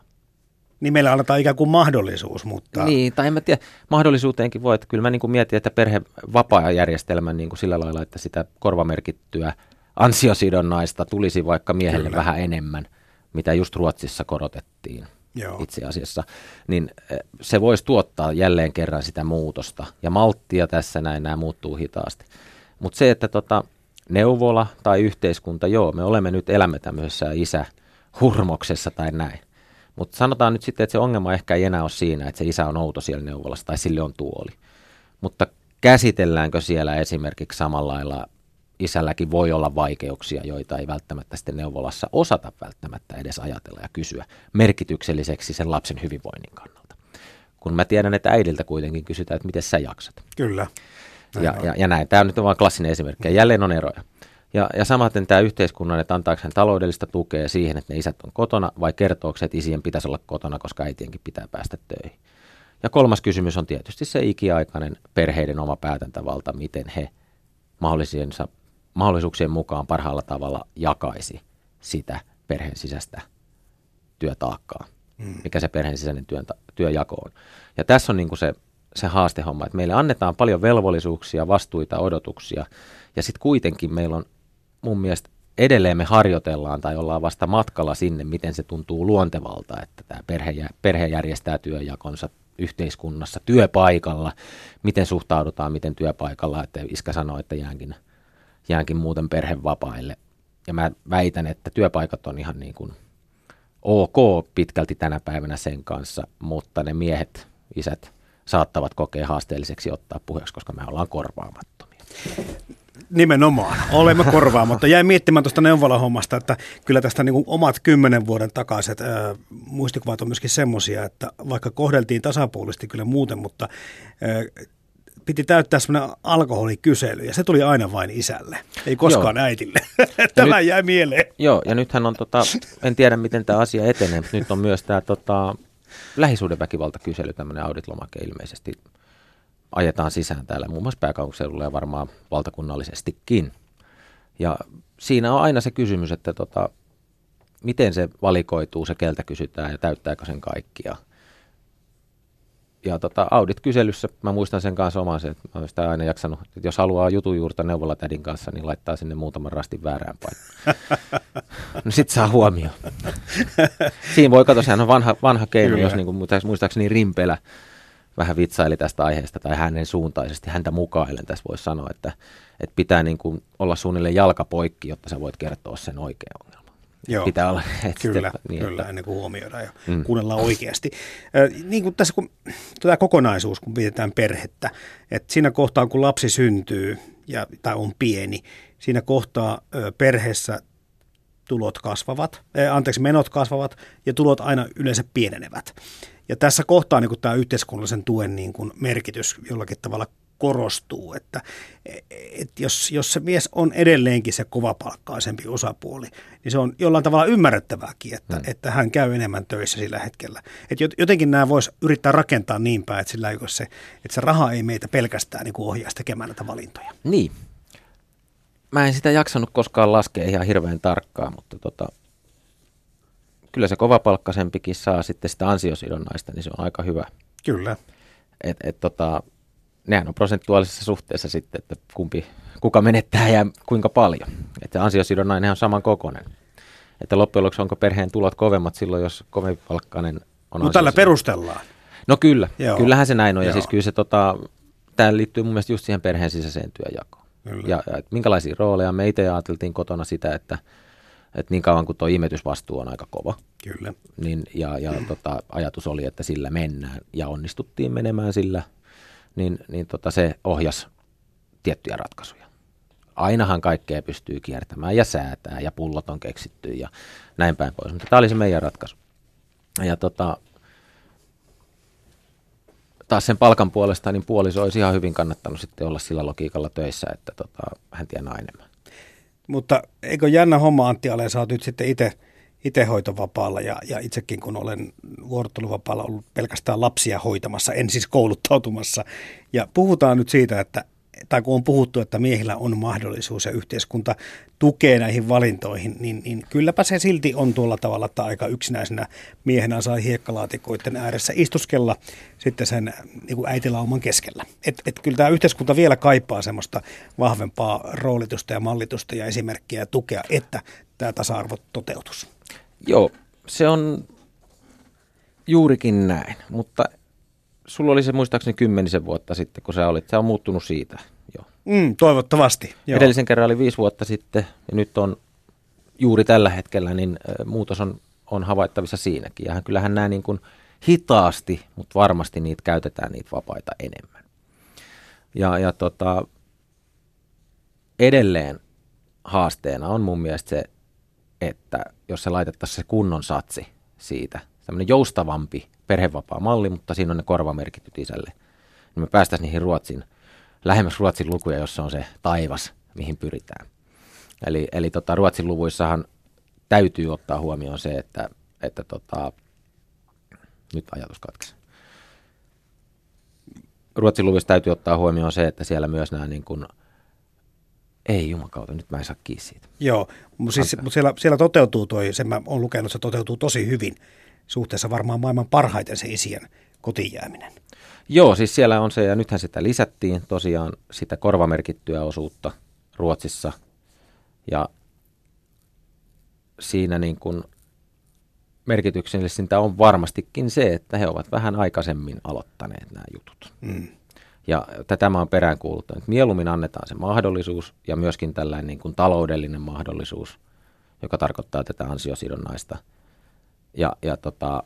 Niin meillä annetaan ikään kuin mahdollisuus, mutta... Niin, tai en mä tiedä, mahdollisuuteenkin voi, että kyllä mä niin kuin mietin, että perhevapaa-järjestelmän niin kuin sillä lailla, että sitä korvamerkittyä ansiosidonnaista tulisi vaikka miehelle kyllä. vähän enemmän, mitä just Ruotsissa korotettiin. Joo. itse asiassa, niin eh, se voisi tuottaa jälleen kerran sitä muutosta. Ja malttia tässä näin, nämä muuttuu hitaasti. Mutta se, että tota, neuvola tai yhteiskunta, joo, me olemme nyt elämme tämmöisessä isähurmoksessa tai näin. Mutta sanotaan nyt sitten, että se ongelma ehkä ei enää ole siinä, että se isä on outo siellä neuvolassa tai sille on tuoli. Mutta käsitelläänkö siellä esimerkiksi samalla lailla isälläkin voi olla vaikeuksia, joita ei välttämättä sitten neuvolassa osata välttämättä edes ajatella ja kysyä merkitykselliseksi sen lapsen hyvinvoinnin kannalta. Kun mä tiedän, että äidiltä kuitenkin kysytään, että miten sä jaksat. Kyllä. Ja, ja, ja näin. Tämä on nyt vain klassinen esimerkki. Ja jälleen on eroja. Ja, ja samaten tämä yhteiskunnan, että antaako hän taloudellista tukea siihen, että ne isät on kotona, vai kertooko että isien pitäisi olla kotona, koska äitienkin pitää päästä töihin. Ja kolmas kysymys on tietysti se ikiaikainen perheiden oma päätäntävalta, miten he mahdollisuuksien mukaan parhaalla tavalla jakaisi sitä perheen sisäistä työtaakkaa, mm. mikä se perheen sisäinen työn, työjako on. Ja tässä on niin kuin se se haastehomma, että meille annetaan paljon velvollisuuksia, vastuita, odotuksia, ja sitten kuitenkin meillä on mun mielestä edelleen me harjoitellaan tai ollaan vasta matkalla sinne, miten se tuntuu luontevalta, että tämä perhe, perhe järjestää työjakonsa yhteiskunnassa, työpaikalla, miten suhtaudutaan, miten työpaikalla, että iskä sanoo, että jäänkin, jäänkin muuten perhevapaille. Ja mä väitän, että työpaikat on ihan niin kuin ok pitkälti tänä päivänä sen kanssa, mutta ne miehet, isät, saattavat kokea haasteelliseksi ottaa puheeksi, koska me ollaan korvaamattomia. Nimenomaan, olemme korvaamatta. Jäin miettimään tuosta neuvolahommasta, että kyllä tästä niin omat kymmenen vuoden takaiset ää, muistikuvat on myöskin semmoisia, että vaikka kohdeltiin tasapuolisesti kyllä muuten, mutta ää, piti täyttää semmoinen alkoholikysely ja se tuli aina vain isälle, ei koskaan joo. äitille. Tämä nyt, jäi mieleen. Joo, ja nythän on, tota, en tiedä miten tämä asia etenee, mutta nyt on myös tämä tota, lähisuhdeväkivaltakysely, tämmöinen auditlomake ilmeisesti ajetaan sisään täällä muun muassa pääkaupunkiseudulla ja varmaan valtakunnallisestikin. Ja siinä on aina se kysymys, että tota, miten se valikoituu, se keltä kysytään ja täyttääkö sen kaikkia ja tota, Audit-kyselyssä, mä muistan sen kanssa oman sen, että mä sitä aina jaksanut, että jos haluaa jutun juurta neuvolatädin kanssa, niin laittaa sinne muutaman rastin väärään paikkaan. no sit saa huomioon. Siinä voi katsoa, sehän on vanha, vanha keino, Kyllä. jos niin kuin, muistaakseni Rimpelä vähän vitsaili tästä aiheesta tai hänen suuntaisesti, häntä mukaillen tässä voisi sanoa, että, että pitää niin kuin olla suunnilleen jalkapoikki, jotta sä voit kertoa sen ongelman. Joo, pitää olla. Että kyllä, niin, kyllä että... ennen kuin huomioidaan ja mm. kuunnellaan oikeasti. Niin kuin tässä kun tämä kokonaisuus, kun pidetään perhettä, että siinä kohtaa kun lapsi syntyy ja, tai on pieni, siinä kohtaa perheessä tulot kasvavat, äh, anteeksi, menot kasvavat ja tulot aina yleensä pienenevät. Ja tässä kohtaa niin kuin tämä yhteiskunnallisen tuen niin kuin merkitys jollakin tavalla korostuu, että, että jos, jos se mies on edelleenkin se kovapalkkaisempi osapuoli, niin se on jollain tavalla ymmärrettävääkin, että, hmm. että hän käy enemmän töissä sillä hetkellä. Että jotenkin nämä voisi yrittää rakentaa niin päin, että, sillä se, että se raha ei meitä pelkästään niin ohjaisi tekemään näitä valintoja. Niin. mä en sitä jaksanut koskaan laskea ihan hirveän tarkkaan, mutta tota, kyllä se kovapalkkaisempikin saa sitten sitä ansiosidonnaista, niin se on aika hyvä. Kyllä. Et, et tota, nehän on prosentuaalisessa suhteessa sitten, että kumpi, kuka menettää ja kuinka paljon. Että ansiosidonnainen on saman kokoinen. Että loppujen lopuksi onko perheen tulot kovemmat silloin, jos kovempalkkainen on No tällä perustellaan. No kyllä, Joo. kyllähän se näin on. Ja Joo. siis kyllä se, tota, tämä liittyy mun mielestä just siihen perheen sisäiseen työjakoon. Kyllä. Ja, ja että minkälaisia rooleja. Me itse ajateltiin kotona sitä, että, että niin kauan kuin tuo imetysvastuu on aika kova, Kyllä. niin, ja, ja tota, ajatus oli, että sillä mennään ja onnistuttiin menemään sillä, niin, niin tota, se ohjas tiettyjä ratkaisuja. Ainahan kaikkea pystyy kiertämään ja säätää ja pullot on keksitty ja näin päin pois, mutta tämä oli se meidän ratkaisu. Ja tota, taas sen palkan puolesta, niin puoliso olisi ihan hyvin kannattanut sitten olla sillä logiikalla töissä, että tota, hän tienaa enemmän. Mutta eikö jännä homma Antti Ale, sä oot nyt sitten itse itse hoitovapaalla ja, ja itsekin kun olen vuorotteluvapaalla ollut pelkästään lapsia hoitamassa, en siis kouluttautumassa. Ja puhutaan nyt siitä, että tai kun on puhuttu, että miehillä on mahdollisuus ja yhteiskunta tukee näihin valintoihin, niin, niin kylläpä se silti on tuolla tavalla, että aika yksinäisenä miehenä saa hiekkalaatikoiden ääressä istuskella sitten sen niin kuin äitilauman keskellä. Et, et kyllä tämä yhteiskunta vielä kaipaa semmoista vahvempaa roolitusta ja mallitusta ja esimerkkiä ja tukea, että tämä tasa-arvo toteutus. Joo, se on juurikin näin, mutta sulla oli se muistaakseni kymmenisen vuotta sitten, kun sä olit. Se on muuttunut siitä jo. Mm, toivottavasti. Joo. Edellisen kerran oli viisi vuotta sitten ja nyt on juuri tällä hetkellä, niin muutos on, on havaittavissa siinäkin. Ja kyllähän nämä niin kuin hitaasti, mutta varmasti niitä käytetään niitä vapaita enemmän. Ja, ja tota, edelleen haasteena on mun mielestä se, että jos se laitettaisiin se kunnon satsi siitä, tämmöinen joustavampi perhevapaa-malli, mutta siinä on ne korvamerkityt isälle, niin me päästäisiin niihin Ruotsin, lähemmäs Ruotsin lukuja, jossa on se taivas, mihin pyritään. Eli, eli tota, Ruotsin luvuissahan täytyy ottaa huomioon se, että, että tota, nyt ajatus katkesi. Ruotsin luvuissa täytyy ottaa huomioon se, että siellä myös nämä niin kuin, ei jumakauta, nyt mä en saa kiinni siitä. Joo, mutta siis, mut siellä, siellä toteutuu toi, sen mä oon lukenut, se toteutuu tosi hyvin. Suhteessa varmaan maailman parhaiten se isien kotiin jääminen. Joo, siis siellä on se, ja nythän sitä lisättiin tosiaan sitä korvamerkittyä osuutta Ruotsissa. Ja siinä niin kuin merkityksellisintä on varmastikin se, että he ovat vähän aikaisemmin aloittaneet nämä jutut. Mm. Ja tätä mä oon peräänkuuluttanut. Mieluummin annetaan se mahdollisuus ja myöskin tällainen niin kuin taloudellinen mahdollisuus, joka tarkoittaa tätä ansiosidonnaista. Ja, ja tota,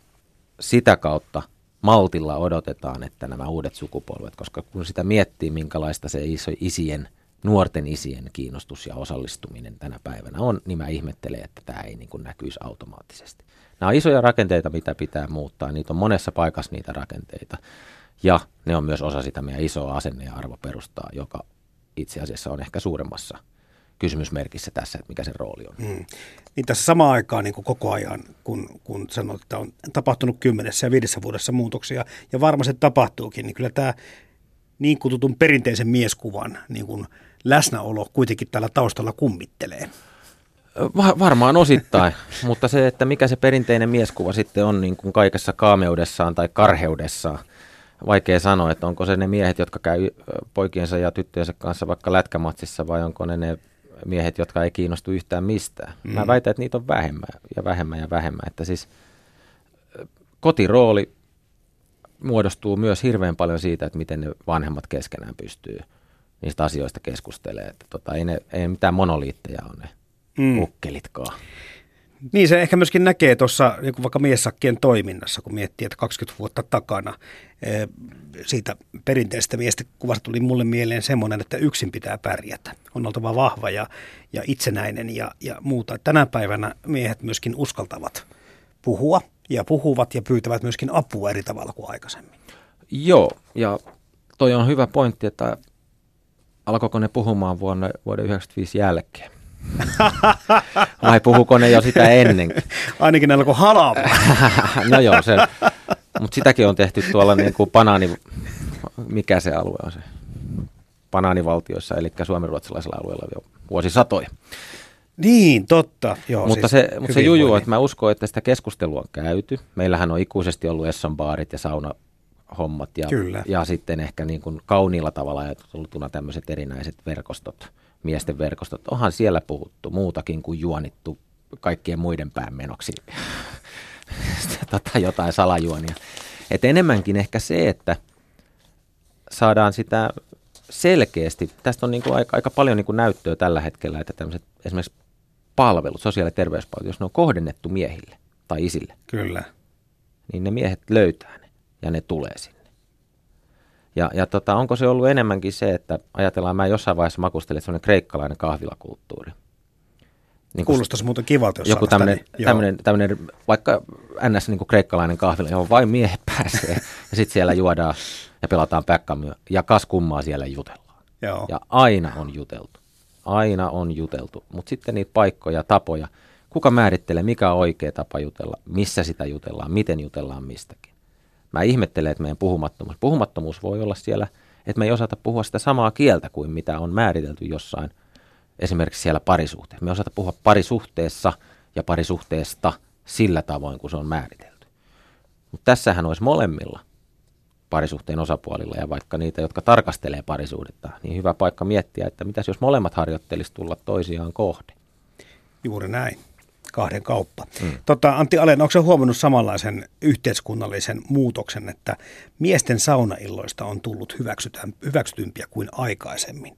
sitä kautta maltilla odotetaan, että nämä uudet sukupolvet, koska kun sitä miettii, minkälaista se iso isien, nuorten isien kiinnostus ja osallistuminen tänä päivänä on, niin mä ihmettelen, että tämä ei niin kuin näkyisi automaattisesti. Nämä on isoja rakenteita, mitä pitää muuttaa. Niitä on monessa paikassa niitä rakenteita. Ja ne on myös osa sitä meidän isoa asenne- ja arvoperustaa, joka itse asiassa on ehkä suuremmassa kysymysmerkissä tässä, että mikä se rooli on. Mm. Niin tässä samaan aikaan niin kuin koko ajan, kun, kun sanoit, että on tapahtunut kymmenessä ja viidessä vuodessa muutoksia, ja varmasti tapahtuukin, niin kyllä tämä niin kutsutun perinteisen mieskuvan niin kuin läsnäolo kuitenkin täällä taustalla kummittelee. Va- varmaan osittain, mutta se, että mikä se perinteinen mieskuva sitten on niin kuin kaikessa kaameudessaan tai karheudessaan, vaikea sanoa, että onko se ne miehet, jotka käy poikiensa ja tyttöjensä kanssa vaikka lätkämatsissa vai onko ne ne miehet, jotka ei kiinnostu yhtään mistään. Mm. Mä väitän, että niitä on vähemmän ja vähemmän ja vähemmän. Että siis kotirooli muodostuu myös hirveän paljon siitä, että miten ne vanhemmat keskenään pystyy niistä asioista keskustelemaan. Että tota, ei, ne, ei mitään monoliitteja ole ne mm. ukkelitkaan. Niin se ehkä myöskin näkee tuossa niin vaikka miessakkien toiminnassa, kun miettii, että 20 vuotta takana ee, siitä perinteisestä miestä kuvasta tuli mulle mieleen semmoinen, että yksin pitää pärjätä. On oltava vahva ja, ja itsenäinen ja, ja muuta. Tänä päivänä miehet myöskin uskaltavat puhua ja puhuvat ja pyytävät myöskin apua eri tavalla kuin aikaisemmin. Joo, ja toi on hyvä pointti, että alkoiko ne puhumaan vuonna, vuoden 1995 jälkeen? Vai puhuko ne jo sitä ennen? Ainakin ne alkoi halaamaan. no joo, se, mutta sitäkin on tehty tuolla niin kuin banaani, mikä se alue on se? banaanivaltioissa, eli suomenruotsalaisella alueella jo vuosisatoja. Niin, totta. Joo, mutta siis se, mutta se juju, että mä uskon, että sitä keskustelua on käyty. Meillähän on ikuisesti ollut Esson baarit ja saunahommat ja, Kyllä. ja sitten ehkä niin kuin kauniilla tavalla ajateltuna tämmöiset erinäiset verkostot, miesten verkostot. Onhan siellä puhuttu muutakin kuin juonittu kaikkien muiden päämenoksi tota, jotain salajuonia. Et enemmänkin ehkä se, että saadaan sitä selkeästi, tästä on niin kuin aika, aika paljon niin kuin näyttöä tällä hetkellä, että tämmöiset esimerkiksi palvelut, sosiaali- ja terveyspalvelut, jos ne on kohdennettu miehille tai isille, Kyllä. niin ne miehet löytää ne ja ne tulee sinne. Ja, ja tota, onko se ollut enemmänkin se, että ajatellaan, mä jossain vaiheessa makustelin, että semmoinen kreikkalainen kahvilakulttuuri. Niin Kuulostaisi muuten kivalta, jos joku tämmöinen, tämmöinen, tämmöinen, vaikka ns. Niin kuin kreikkalainen kahvila, johon vain miehet pääsee, ja sitten siellä juodaan ja pelataan backgammia, ja kas kummaa siellä jutellaan. Joo. Ja aina on juteltu. Aina on juteltu. Mutta sitten niitä paikkoja, tapoja, kuka määrittelee, mikä on oikea tapa jutella, missä sitä jutellaan, miten jutellaan mistäkin. Mä ihmettelen, että meidän puhumattomuus. Puhumattomuus voi olla siellä, että me ei osata puhua sitä samaa kieltä kuin mitä on määritelty jossain, esimerkiksi siellä parisuhteessa. Me osata puhua parisuhteessa ja parisuhteesta sillä tavoin, kun se on määritelty. Mutta tässähän olisi molemmilla parisuhteen osapuolilla ja vaikka niitä, jotka tarkastelee parisuudetta, niin hyvä paikka miettiä, että mitäs jos molemmat harjoittelisi tulla toisiaan kohde. Juuri näin. Kahden kauppa. Mm. Tota, Antti Alen, onko huomannut samanlaisen yhteiskunnallisen muutoksen, että miesten saunailloista on tullut hyväksytympiä kuin aikaisemmin?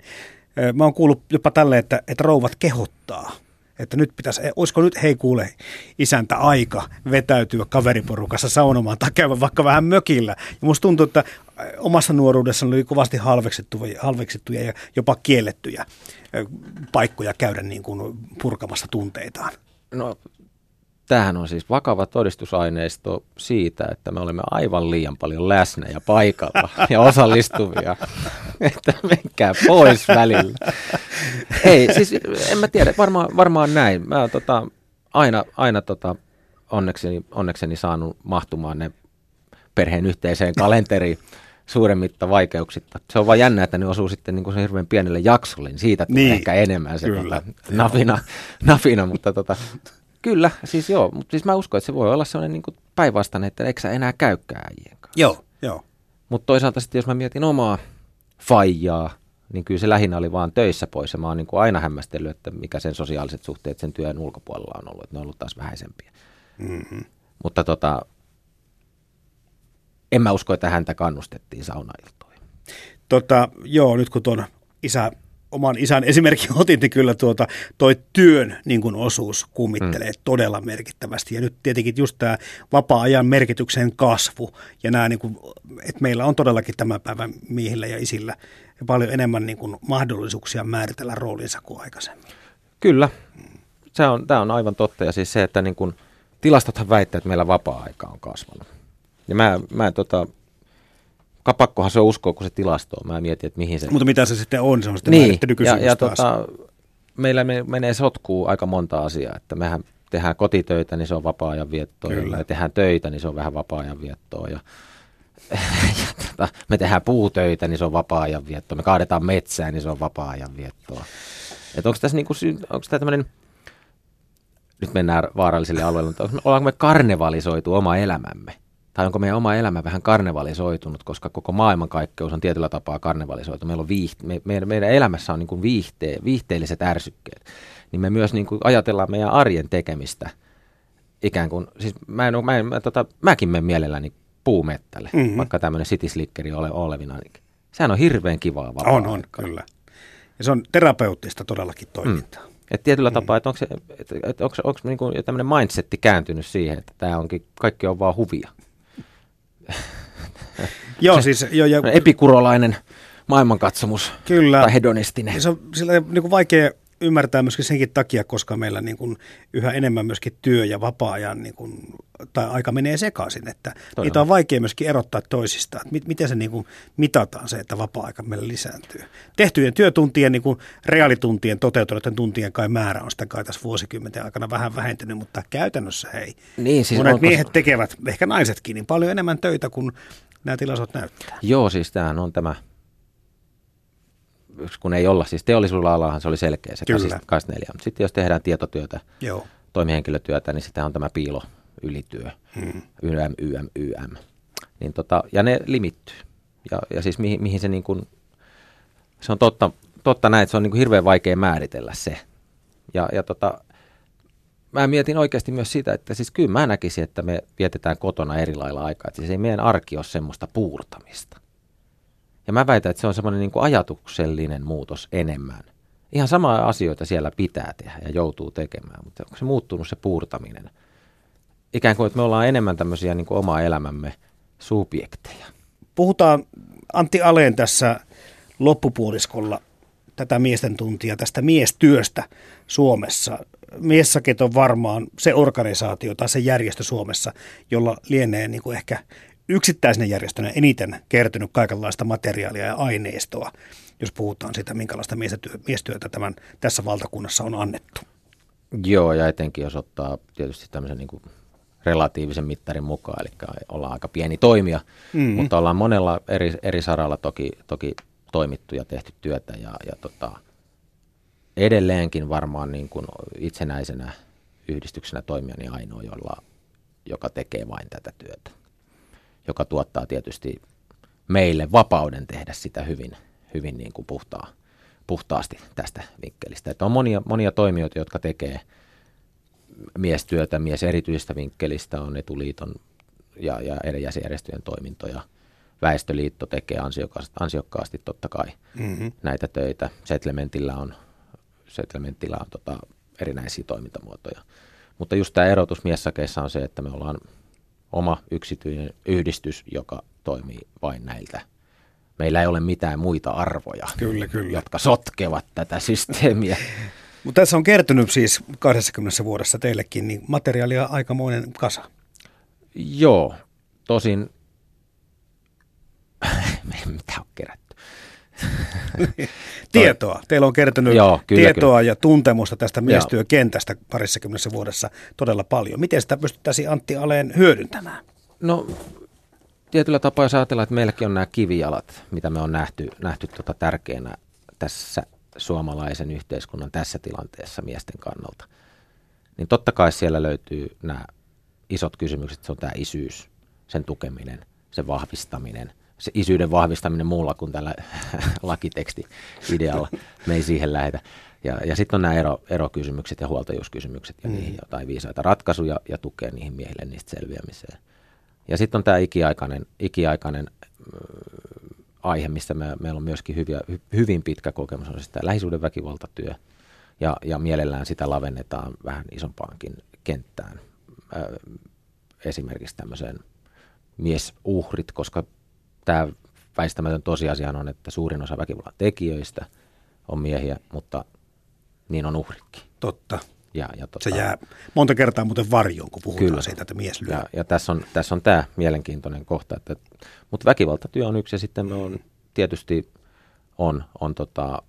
Mä oon kuullut jopa tälle, että, että rouvat kehottaa, että nyt pitäisi, olisiko nyt hei kuule isäntä aika vetäytyä kaveriporukassa saunomaan tai käydä vaikka vähän mökillä. Ja musta tuntuu, että omassa nuoruudessa oli kovasti halveksittuja, halveksittuja ja jopa kiellettyjä paikkoja käydä niin kuin purkamassa tunteitaan. No, tämähän on siis vakava todistusaineisto siitä, että me olemme aivan liian paljon läsnä ja paikalla ja osallistuvia, että menkää pois välillä. Ei, siis en mä tiedä, varmaan, varmaan näin. Mä oon tota, aina, aina tota, onnekseni, onnekseni saanut mahtumaan ne perheen yhteiseen kalenteriin suuremmitta vaikeuksitta. Se on vaan jännä, että ne osuu sitten niin kuin se hirveän pienelle jaksolle, niin siitä tulee Niin, ehkä enemmän se kyllä. tota, napina, napina, mutta tota, kyllä, siis joo, mutta siis mä uskon, että se voi olla sellainen niin kuin päinvastainen, että eikö sä enää käykään äijien kanssa. Joo, joo. Mutta toisaalta sitten, jos mä mietin omaa faijaa, niin kyllä se lähinnä oli vaan töissä pois. Ja mä oon niin kuin aina hämmästellyt, että mikä sen sosiaaliset suhteet sen työn ulkopuolella on ollut. Että ne on ollut taas vähäisempiä. Mm-hmm. Mutta tota, en mä usko, että häntä kannustettiin saunailtoihin. Tota, joo, nyt kun tuon isä, oman isän esimerkin otin, niin kyllä tuota, toi työn niin kuin osuus kummittelee mm. todella merkittävästi. Ja nyt tietenkin just tämä vapaa-ajan merkityksen kasvu ja nämä, niin kuin, että meillä on todellakin tämän päivän miehillä ja isillä paljon enemmän niin kuin mahdollisuuksia määritellä roolinsa kuin aikaisemmin. Kyllä, se on, tämä on aivan totta. Ja siis se, että niin kun, tilastothan väittää, että meillä vapaa-aika on kasvanut. Ja mä, mä tota, kapakkohan se uskoo, kun se tilasto on. Mä mietin, että mihin se... Mutta mitä se sitten on, se on sitten niin, ja, ja taas. tota, meillä me, menee sotkuun aika monta asiaa, että mehän tehdään kotitöitä, niin se on vapaa-ajan viettoa, ja Kyllä. me tehdään töitä, niin se on vähän vapaa-ajan viettoa, ja, ja tota, me tehdään puutöitä, niin se on vapaa-ajan viettoa, me kaadetaan metsää, niin se on vapaa-ajan viettoa. Että onko tässä niinku, onko tämä tämmöinen, nyt mennään vaarallisille alueille, mutta ollaanko me karnevalisoitu oma elämämme? Tai onko meidän oma elämä vähän karnevalisoitunut, koska koko maailmankaikkeus on tietyllä tapaa karnevalisoitu. Meillä on viiht- me, meidän, meidän elämässä on niin kuin viihte- viihteelliset ärsykkeet. Niin me myös niin kuin ajatellaan meidän arjen tekemistä ikään kuin, siis mä en, mä en, mä, tota, mäkin menen mielelläni puumettälle, Mhm. mm-hmm. vaikka tämmöinen citislikkeri ole olevina. Niin sehän on hirveän kivaa vapaa On, on, kyllä. Ja se on terapeuttista todellakin toimintaa. Mm. Et tietyllä mm. tapaa, että onko, se, et, et onko, onko niinku tämmöinen mindsetti kääntynyt siihen, että tämä onkin, kaikki on vaan huvia. Joo, siis jo, ja, Epikurolainen maailmankatsomus Kyllä. tai hedonistinen. se on sillä niin kuin vaikea ymmärtää myöskin senkin takia, koska meillä niin kuin yhä enemmän myöskin työ ja vapaa-ajan niin kuin, tai aika menee sekaisin, että Todella. niitä on vaikea myöskin erottaa toisistaan. Että mit, miten se niin kuin mitataan se, että vapaa-aika meillä lisääntyy. Tehtyjen työtuntien, niin kuin reaalituntien, toteutuneiden tuntien kai määrä on sitä kai tässä vuosikymmenten aikana vähän vähentynyt, mutta käytännössä hei. Niin, siis Monet onko- miehet tekevät, ehkä naisetkin, niin paljon enemmän töitä kuin nämä tilastot näyttää. Joo, siis tämähän on tämä kun ei olla, siis teollisuudella se oli selkeä se Kyllä. 24, mutta sitten jos tehdään tietotyötä, Joo. toimihenkilötyötä, niin sitten on tämä piilo ylityö, hmm. YM, YM, YM. Niin tota, ja ne limittyy. Ja, ja siis mihin, mihin se niin kuin, se on totta, totta näin, että se on niin kuin hirveän vaikea määritellä se. Ja, ja tota, mä mietin oikeasti myös sitä, että siis kyllä mä näkisin, että me vietetään kotona eri lailla aikaa. Että siis ei meidän arki ole semmoista puurtamista. Ja mä väitän, että se on semmoinen niin ajatuksellinen muutos enemmän. Ihan samaa asioita siellä pitää tehdä ja joutuu tekemään, mutta onko se muuttunut se puurtaminen? Ikään kuin, että me ollaan enemmän tämmöisiä niin kuin omaa elämämme subjekteja. Puhutaan Antti Aleen tässä loppupuoliskolla tätä miesten tuntia, tästä miestyöstä Suomessa. Miessaket on varmaan se organisaatio tai se järjestö Suomessa, jolla lienee niin kuin ehkä yksittäisenä järjestönä eniten kertynyt kaikenlaista materiaalia ja aineistoa, jos puhutaan siitä, minkälaista miestyötä tämän, tässä valtakunnassa on annettu. Joo, ja etenkin jos ottaa tietysti tämmöisen niin kuin relatiivisen mittarin mukaan, eli ollaan aika pieni toimija, mm-hmm. mutta ollaan monella eri, eri saralla toki, toki toimittu ja tehty työtä, ja, ja tota, edelleenkin varmaan niin kuin itsenäisenä yhdistyksenä toimia niin ainoa, jolla, joka tekee vain tätä työtä, joka tuottaa tietysti meille vapauden tehdä sitä hyvin, hyvin niin kuin puhtaa, puhtaasti tästä vinkkelistä. Että on monia, monia toimijoita, jotka tekee miestyötä, mies erityisestä vinkkelistä on Etuliiton ja, ja eri jäsenjärjestöjen toimintoja. Väestöliitto tekee ansiokkaasti, ansiokkaasti totta kai mm-hmm. näitä töitä. Settlementillä on settlementillä on tota, erinäisiä toimintamuotoja. Mutta just tämä erotus miessakeissa on se, että me ollaan oma yksityinen yhdistys, joka toimii vain näiltä. Meillä ei ole mitään muita arvoja, kyllä, kyllä. jotka sotkevat tätä systeemiä. Mutta tässä on kertynyt siis 20 vuodessa teillekin niin materiaalia aikamoinen kasa. Joo, tosin mitä on kerätty. tietoa. Teillä on kertynyt Joo, kyllä, tietoa kyllä. ja tuntemusta tästä miestyökentästä parissakymmenessä vuodessa todella paljon. Miten sitä pystyttäisiin Antti Aleen hyödyntämään? No tietyllä tapaa jos ajatellaan, että meilläkin on nämä kivijalat, mitä me on nähty, nähty tota tärkeänä tässä suomalaisen yhteiskunnan tässä tilanteessa miesten kannalta, niin totta kai siellä löytyy nämä isot kysymykset. Se on tämä isyys, sen tukeminen, sen vahvistaminen – se isyyden vahvistaminen muulla kuin tällä lakiteksti-idealla. Me ei siihen lähetä. Ja, ja sitten on nämä ero, erokysymykset ja huoltajuuskysymykset ja mm. niihin jotain viisaita ratkaisuja ja tukea niihin miehille niistä selviämiseen. Ja sitten on tämä ikiaikainen, ikiaikainen äh, aihe, mistä me, meillä on myöskin hyviä, hy, hyvin pitkä kokemus, on siis tämä lähisuuden väkivaltatyö. Ja, ja mielellään sitä lavennetaan vähän isompaankin kenttään. Äh, esimerkiksi tämmöiseen miesuhrit, koska tämä väistämätön tosiasia on, että suurin osa väkivallan tekijöistä on miehiä, mutta niin on uhrikin. Totta. Ja, ja tota, se jää monta kertaa muuten varjoon, kun puhutaan kyllä. siitä, että mies lyö. Ja, ja tässä, on, tässä on tämä mielenkiintoinen kohta, että, mutta väkivaltatyö on yksi ja sitten on, tietysti on, on tota,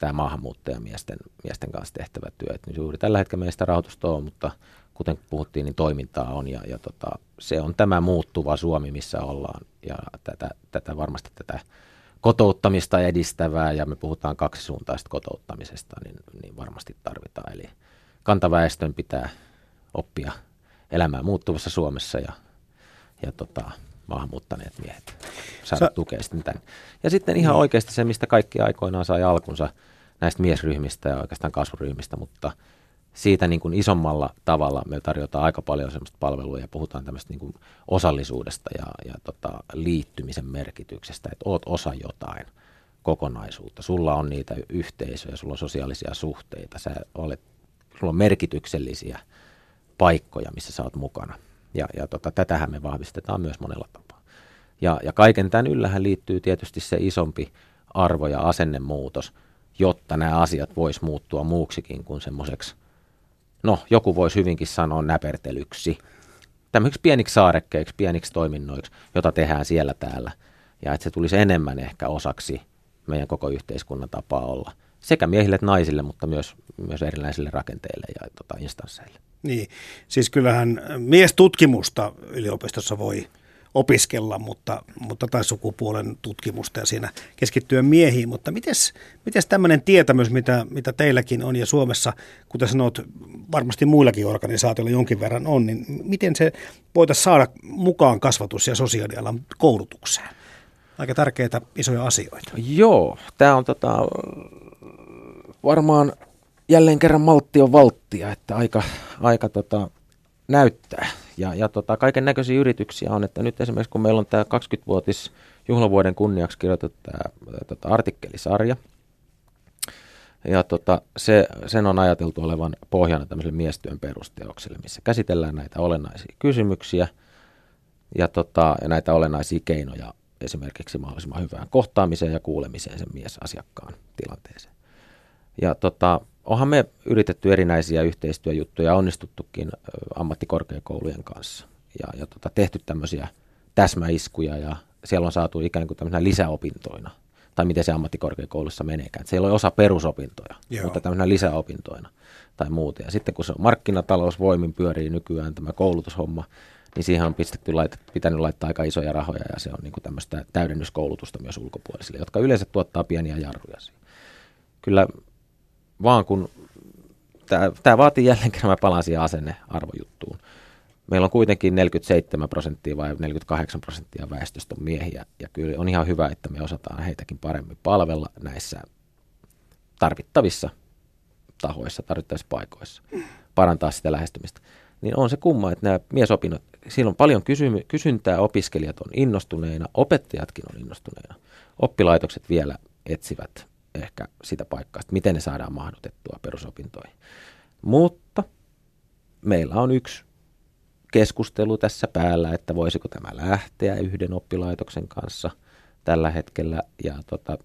tämä maahanmuuttajamiesten miesten kanssa tehtävä työ. Et juuri tällä hetkellä meistä rahoitusta on, mutta kuten puhuttiin, niin toimintaa on ja, ja tota, se on tämä muuttuva Suomi, missä ollaan ja tätä, tätä varmasti tätä kotouttamista edistävää ja me puhutaan kaksisuuntaista kotouttamisesta, niin, niin varmasti tarvitaan. Eli kantaväestön pitää oppia elämään muuttuvassa Suomessa ja, ja tota, maahanmuuttaneet miehet saada Sä... tukea sitten tämän. Ja sitten ihan mm. oikeasti se, mistä kaikki aikoinaan sai alkunsa näistä miesryhmistä ja oikeastaan kasvuryhmistä, mutta – siitä niin kuin isommalla tavalla me tarjotaan aika paljon sellaista palvelua ja puhutaan tämmöistä niin kuin osallisuudesta ja, ja tota, liittymisen merkityksestä, että oot osa jotain kokonaisuutta. Sulla on niitä yhteisöjä, sulla on sosiaalisia suhteita, sä olet, sulla on merkityksellisiä paikkoja, missä sä oot mukana. Ja, ja tota, tätähän me vahvistetaan myös monella tapaa. Ja, ja kaiken tämän yllähän liittyy tietysti se isompi arvo- ja asennemuutos, jotta nämä asiat vois muuttua muuksikin kuin semmoiseksi – no joku voisi hyvinkin sanoa näpertelyksi, tämmöiksi pieniksi saarekkeiksi, pieniksi toiminnoiksi, jota tehdään siellä täällä. Ja että se tulisi enemmän ehkä osaksi meidän koko yhteiskunnan tapaa olla. Sekä miehille että naisille, mutta myös, myös erilaisille rakenteille ja tota, instansseille. Niin, siis kyllähän miestutkimusta yliopistossa voi opiskella, mutta, mutta tai sukupuolen tutkimusta ja siinä keskittyä miehiin. Mutta miten tämmöinen tietämys, mitä, mitä teilläkin on ja Suomessa, kuten sanot, varmasti muillakin organisaatioilla jonkin verran on, niin miten se voitaisiin saada mukaan kasvatus- ja sosiaalialan koulutukseen? Aika tärkeitä isoja asioita. Joo, tämä on tota, varmaan jälleen kerran maltti on valttia, että aika, aika tota, näyttää. Ja, ja tota, kaiken näköisiä yrityksiä on, että nyt esimerkiksi kun meillä on tämä 20-vuotis juhlavuoden kunniaksi kirjoitettu tämä tota, artikkelisarja, ja tota, se, sen on ajateltu olevan pohjana tämmöiselle miestyön perusteokselle, missä käsitellään näitä olennaisia kysymyksiä ja, tota, ja näitä olennaisia keinoja esimerkiksi mahdollisimman hyvään kohtaamiseen ja kuulemiseen sen miesasiakkaan tilanteeseen. Ja tota, onhan me yritetty erinäisiä yhteistyöjuttuja, onnistuttukin ammattikorkeakoulujen kanssa ja, ja tota, tehty tämmöisiä täsmäiskuja ja siellä on saatu ikään kuin tämmöisenä lisäopintoina, tai miten se ammattikorkeakoulussa meneekään. Siellä on osa perusopintoja, Joo. mutta tämmöisenä lisäopintoina tai muuta. Ja sitten kun se markkinatalous voimin pyörii nykyään tämä koulutushomma, niin siihen on pistetty, lait, pitänyt laittaa aika isoja rahoja ja se on niin kuin tämmöistä täydennyskoulutusta myös ulkopuolisille, jotka yleensä tuottaa pieniä jarruja. Kyllä vaan kun tämä vaatii jälleen kerran, mä palaan siihen asennearvojuttuun. Meillä on kuitenkin 47 prosenttia vai 48 prosenttia väestöstä on miehiä, ja kyllä on ihan hyvä, että me osataan heitäkin paremmin palvella näissä tarvittavissa tahoissa, tarvittavissa paikoissa, parantaa sitä lähestymistä. Niin on se kumma, että nämä miesopinnot, siellä on paljon kysymy- kysyntää, opiskelijat on innostuneina, opettajatkin on innostuneina, oppilaitokset vielä etsivät ehkä sitä paikkaa, että miten ne saadaan mahdotettua perusopintoihin. Mutta meillä on yksi keskustelu tässä päällä, että voisiko tämä lähteä yhden oppilaitoksen kanssa tällä hetkellä. Ja tota,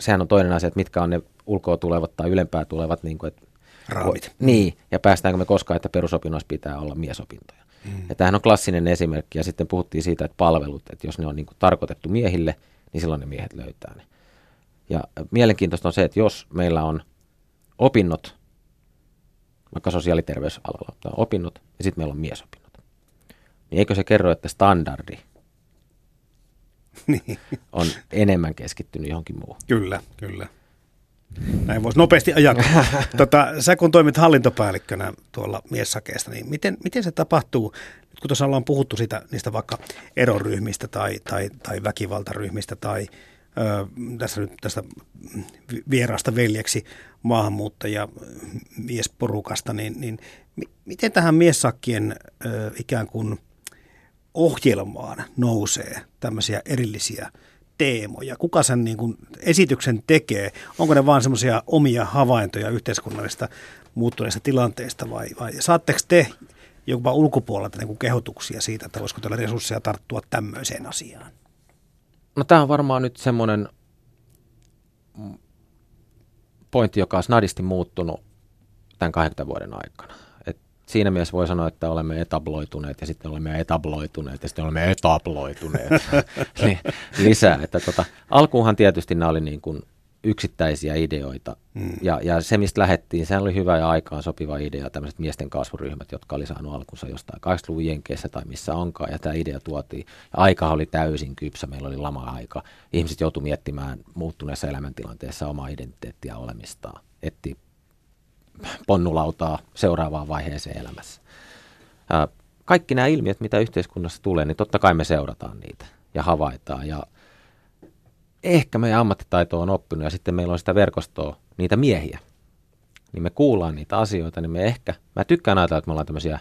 sehän on toinen asia, että mitkä on ne ulkoa tulevat tai ylempää tulevat niin kuin, että Raamit. Niin, ja päästäänkö me koskaan, että perusopinnoissa pitää olla miesopintoja. Mm. Ja tämähän on klassinen esimerkki, ja sitten puhuttiin siitä, että palvelut, että jos ne on niin kuin tarkoitettu miehille, niin silloin ne miehet löytää ne. Ja mielenkiintoista on se, että jos meillä on opinnot, vaikka sosiaaliterveysalalla on opinnot, ja sitten meillä on miesopinnot, niin eikö se kerro, että standardi niin. on enemmän keskittynyt johonkin muuhun? Kyllä, kyllä. Näin voisi nopeasti ajatella. tota, sä kun toimit hallintopäällikkönä tuolla miessakeesta, niin miten, miten se tapahtuu, nyt kun tuossa ollaan puhuttu sitä, niistä vaikka eroryhmistä tai, tai, tai väkivaltaryhmistä tai tässä nyt tästä vieraasta veljeksi maahanmuuttaja miesporukasta, niin, niin miten tähän miessakkien ikään kuin ohjelmaan nousee tämmöisiä erillisiä teemoja? Kuka sen niin kuin esityksen tekee? Onko ne vaan semmoisia omia havaintoja yhteiskunnallista muuttuneista tilanteista vai, vai saatteko te jopa ulkopuolelta niin kuin kehotuksia siitä, että voisiko teillä resursseja tarttua tämmöiseen asiaan? No tämä on varmaan nyt semmoinen pointti, joka on snadisti muuttunut tämän 80 vuoden aikana. Et siinä mielessä voi sanoa, että olemme etabloituneet ja sitten olemme etabloituneet ja sitten olemme etabloituneet niin, lisää. Että tota, alkuunhan tietysti nämä oli niin kuin yksittäisiä ideoita. Mm. Ja, ja se, mistä lähdettiin, sehän oli hyvä ja aikaan sopiva idea, tämmöiset miesten kasvuryhmät, jotka oli saanut alkunsa jostain 80-luvun Jenkeissä tai missä onkaan, ja tämä idea tuotiin. Ja aika oli täysin kypsä, meillä oli lama-aika. Ihmiset joutuivat miettimään muuttuneessa elämäntilanteessa omaa identiteettiä olemistaan, etti ponnulautaa seuraavaan vaiheeseen elämässä. Kaikki nämä ilmiöt, mitä yhteiskunnassa tulee, niin totta kai me seurataan niitä ja havaitaan. Ja ehkä meidän ammattitaito on oppinut ja sitten meillä on sitä verkostoa, niitä miehiä, niin me kuullaan niitä asioita, niin me ehkä, mä tykkään ajatella, että me ollaan tämmöisiä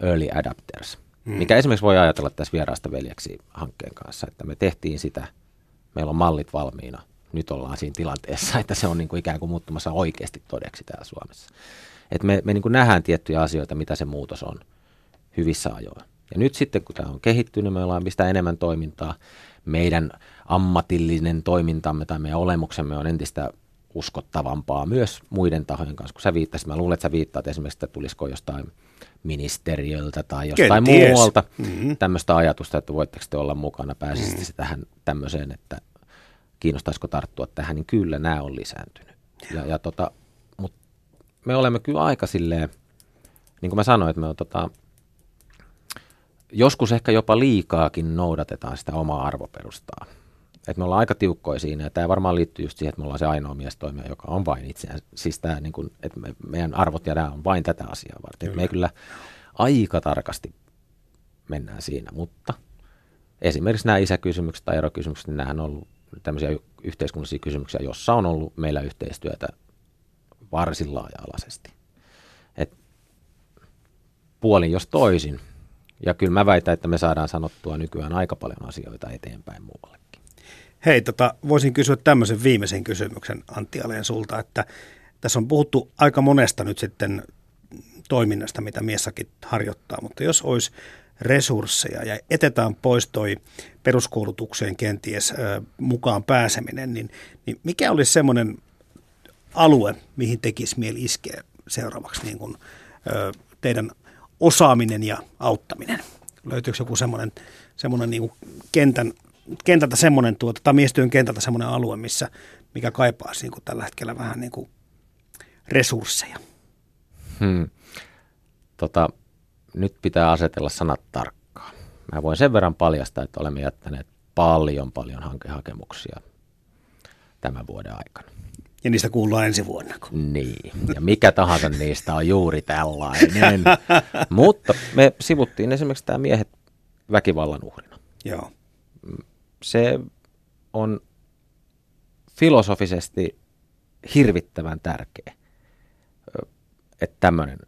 early adapters, hmm. mikä esimerkiksi voi ajatella tässä vieraasta veljeksi hankkeen kanssa, että me tehtiin sitä, meillä on mallit valmiina, nyt ollaan siinä tilanteessa, että se on niin kuin ikään kuin muuttumassa oikeasti todeksi täällä Suomessa. Että me, me niin kuin nähdään tiettyjä asioita, mitä se muutos on hyvissä ajoin. Ja nyt sitten, kun tämä on kehittynyt, me ollaan pistää enemmän toimintaa, meidän ammatillinen toimintamme tai meidän olemuksemme on entistä uskottavampaa myös muiden tahojen kanssa. Kun sä viittasit, mä luulen, että sä viittaat esimerkiksi, että tulisiko jostain ministeriöltä tai jostain Kenties. muualta mm-hmm. tämmöistä ajatusta, että voitteko te olla mukana, pääsisitte mm-hmm. tähän tämmöiseen, että kiinnostaisiko tarttua tähän, niin kyllä nämä on lisääntynyt. Ja, ja tota, mutta me olemme kyllä aika silleen, niin kuin mä sanoin, että me on tota, joskus ehkä jopa liikaakin noudatetaan sitä omaa arvoperustaa. Et me ollaan aika tiukkoja siinä, ja tämä varmaan liittyy just siihen, että me ollaan se ainoa miestoimija, joka on vain itseään. Siis tämä, niin kun, että me, meidän arvot ja nämä on vain tätä asiaa varten. Kyllä. Me kyllä aika tarkasti mennään siinä, mutta esimerkiksi nämä isäkysymykset tai erokysymykset, niin nämähän on ollut tämmöisiä yhteiskunnallisia kysymyksiä, jossa on ollut meillä yhteistyötä varsin laaja-alaisesti. Et puolin jos toisin. Ja kyllä mä väitän, että me saadaan sanottua nykyään aika paljon asioita eteenpäin muuallekin. Hei, tota, voisin kysyä tämmöisen viimeisen kysymyksen Antti Aleen sulta, että tässä on puhuttu aika monesta nyt sitten toiminnasta, mitä miessäkin harjoittaa, mutta jos olisi resursseja ja etetään pois toi peruskoulutukseen kenties ö, mukaan pääseminen, niin, niin mikä olisi semmoinen alue, mihin tekisi mieli iskeä seuraavaksi niin kuin, ö, teidän osaaminen ja auttaminen? Löytyykö joku semmoinen, semmoinen niin kentän, kentältä semmoinen, tuota, tai miestyön kentältä semmoinen alue, missä, mikä kaipaisi niin kuin tällä hetkellä vähän niin kuin resursseja? Hmm. Tota, nyt pitää asetella sanat tarkkaan. Mä voin sen verran paljastaa, että olemme jättäneet paljon, paljon hankehakemuksia tämän vuoden aikana. Ja niistä kuullaan ensi vuonna. Niin, ja mikä tahansa niistä on juuri tällainen. Mutta me sivuttiin esimerkiksi tämä miehet väkivallan uhrina. Joo. Se on filosofisesti hirvittävän tärkeä että tämmöinen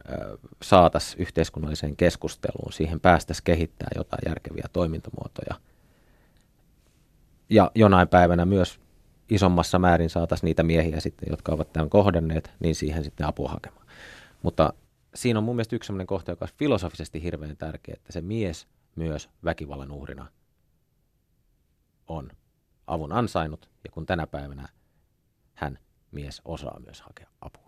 saataisiin yhteiskunnalliseen keskusteluun, siihen päästäisiin kehittää jotain järkeviä toimintamuotoja. Ja jonain päivänä myös isommassa määrin saataisiin niitä miehiä sitten, jotka ovat tämän kohdanneet, niin siihen sitten apua hakemaan. Mutta siinä on mun mielestä yksi sellainen kohta, joka on filosofisesti hirveän tärkeä, että se mies myös väkivallan uhrina on avun ansainnut, ja kun tänä päivänä hän mies osaa myös hakea apua.